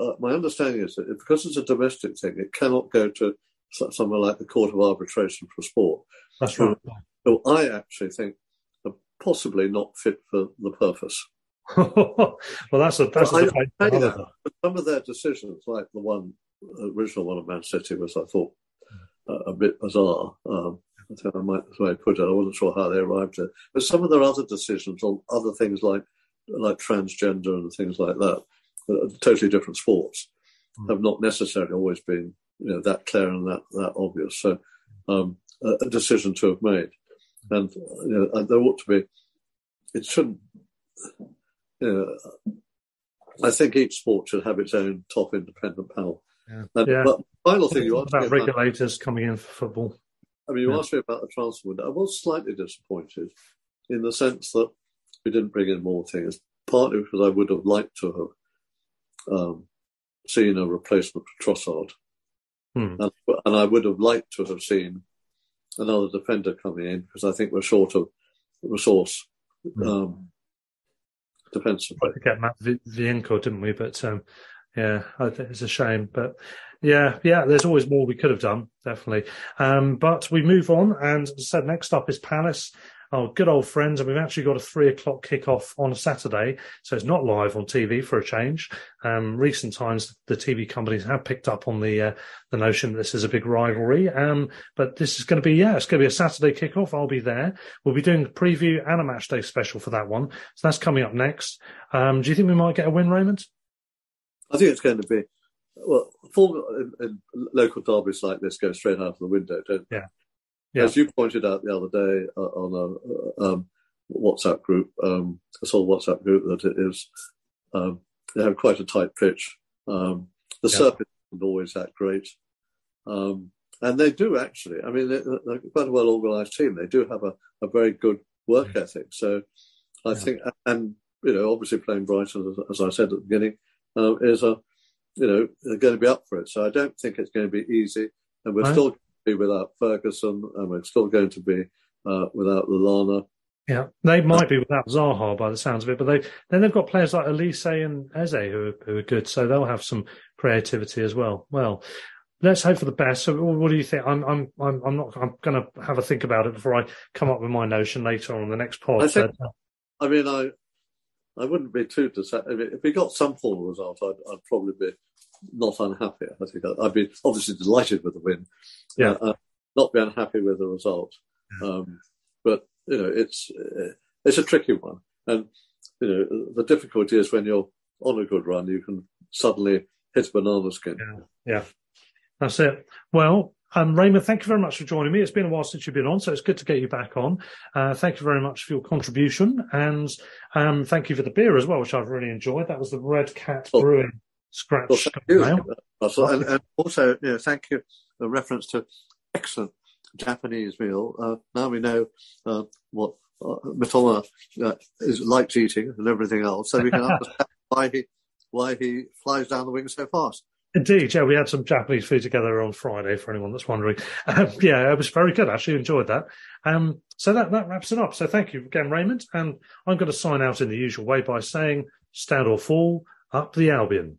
Speaker 8: uh, my understanding is that because it's a domestic thing, it cannot go to so- somewhere like the Court of Arbitration for Sport.
Speaker 3: That's right.
Speaker 8: Who I actually think are possibly not fit for the purpose.
Speaker 3: well, that's a that's
Speaker 8: Well,
Speaker 3: a
Speaker 8: I-
Speaker 3: debate
Speaker 8: I
Speaker 3: for
Speaker 8: say
Speaker 3: another
Speaker 8: that, some of their decisions, like the one the original one of Man City, was I thought uh, a bit bizarre. Um, I think I might as well put it. I wasn't sure how they arrived at, but some of their other decisions on other things like like transgender and things like that, totally different sports, have not necessarily always been you know that clear and that that obvious. So um, a, a decision to have made, and you know, and there ought to be. It shouldn't. You know, I think each sport should have its own top independent panel.
Speaker 3: Yeah.
Speaker 8: And,
Speaker 3: Yeah.
Speaker 8: But final thing you asked me
Speaker 3: about
Speaker 8: about,
Speaker 3: regulators coming in for football.
Speaker 8: I mean, you
Speaker 3: Yeah.
Speaker 8: asked me about the transfer window. I was slightly disappointed in the sense that we didn't bring in more things, partly because I would have liked to have um, seen a replacement for Trossard.
Speaker 3: Hmm.
Speaker 8: And, and I would have liked to have seen another defender coming in because I think we're short of resource um, defensively.
Speaker 3: To get Matt Vi- Vienko, didn't we? But um, yeah, I think it's a shame. But yeah, yeah, there's always more we could have done, definitely. Um, but we move on, and as I said, next up is Palace. Our good old friends, and we've actually got a three o'clock kickoff on a Saturday, so it's not live on TV for a change. Um, recent times, the TV companies have picked up on the uh, the notion that this is a big rivalry. Um, but this is going to be yeah, it's going to be a Saturday kickoff. I'll be there. We'll be doing a preview and a match day special for that one. So that's coming up next. Um, do you think we might get a win, Raymond?
Speaker 8: I think it's going to be well. Full in, in local derbies like this go straight out of the window, don't they?
Speaker 3: Yeah. Yeah.
Speaker 8: As you pointed out the other day uh, on a uh, um, WhatsApp group, um, I saw a WhatsApp group that it is um, they have quite a tight pitch. Um, the
Speaker 3: Yeah.
Speaker 8: surface isn't always that great, um, and they do actually. I mean, they're, they're quite a well organised team. They do have a, a very good work ethic. So I think, and you know, obviously playing Brighton, as, as I said at the beginning, uh, is a you know they're going to be up for it. So I don't think it's going to be easy, and we're
Speaker 3: Right.
Speaker 8: still be without Ferguson, and we're still going to be uh, without Lallana.
Speaker 3: Yeah, they might be without Zaha by the sounds of it, but they then they've got players like Olise and Eze who are, who are good, so they'll have some creativity as well. Well, let's hope for the best. So, what do you think? I'm I'm I'm, I'm not. I'm going to have a think about it before I come up with my notion later on the next pod.
Speaker 8: I think-
Speaker 3: uh,
Speaker 8: I mean, I I wouldn't be too disa- I mean, if we got some form of result, I'd, I'd probably be not unhappy. I think I'd, I'd be obviously delighted with the win.
Speaker 3: Yeah.
Speaker 8: Uh, uh, not be unhappy with the result. Um, but you know, it's uh, it's a tricky one, and you know, the difficulty is when you're on a good run, you can suddenly hit a banana skin.
Speaker 3: Yeah, that's it. Well, um, Raymond, thank you very much for joining me. It's been a while since you've been on, so it's good to get you back on. Uh, thank you very much for your contribution, and um, thank you for the beer as well, which I've really enjoyed. That was the Red Cat Brewing Scratch
Speaker 8: Well, thank you,
Speaker 3: Ale.
Speaker 8: Russell. And, and also, you know, thank you. A reference to excellent Japanese meal. Uh, now we know uh, what uh, Mitoma uh, is likes eating and everything else, so we can understand why he why he flies down the wing so fast.
Speaker 3: Indeed, yeah, we had some Japanese food together on Friday. For anyone that's wondering, um, yeah, it was very good. I actually, enjoyed that. Um, so that that wraps it up. So thank you again, Raymond. And I'm going to sign out in the usual way by saying, "Stand or fall, up the Albion."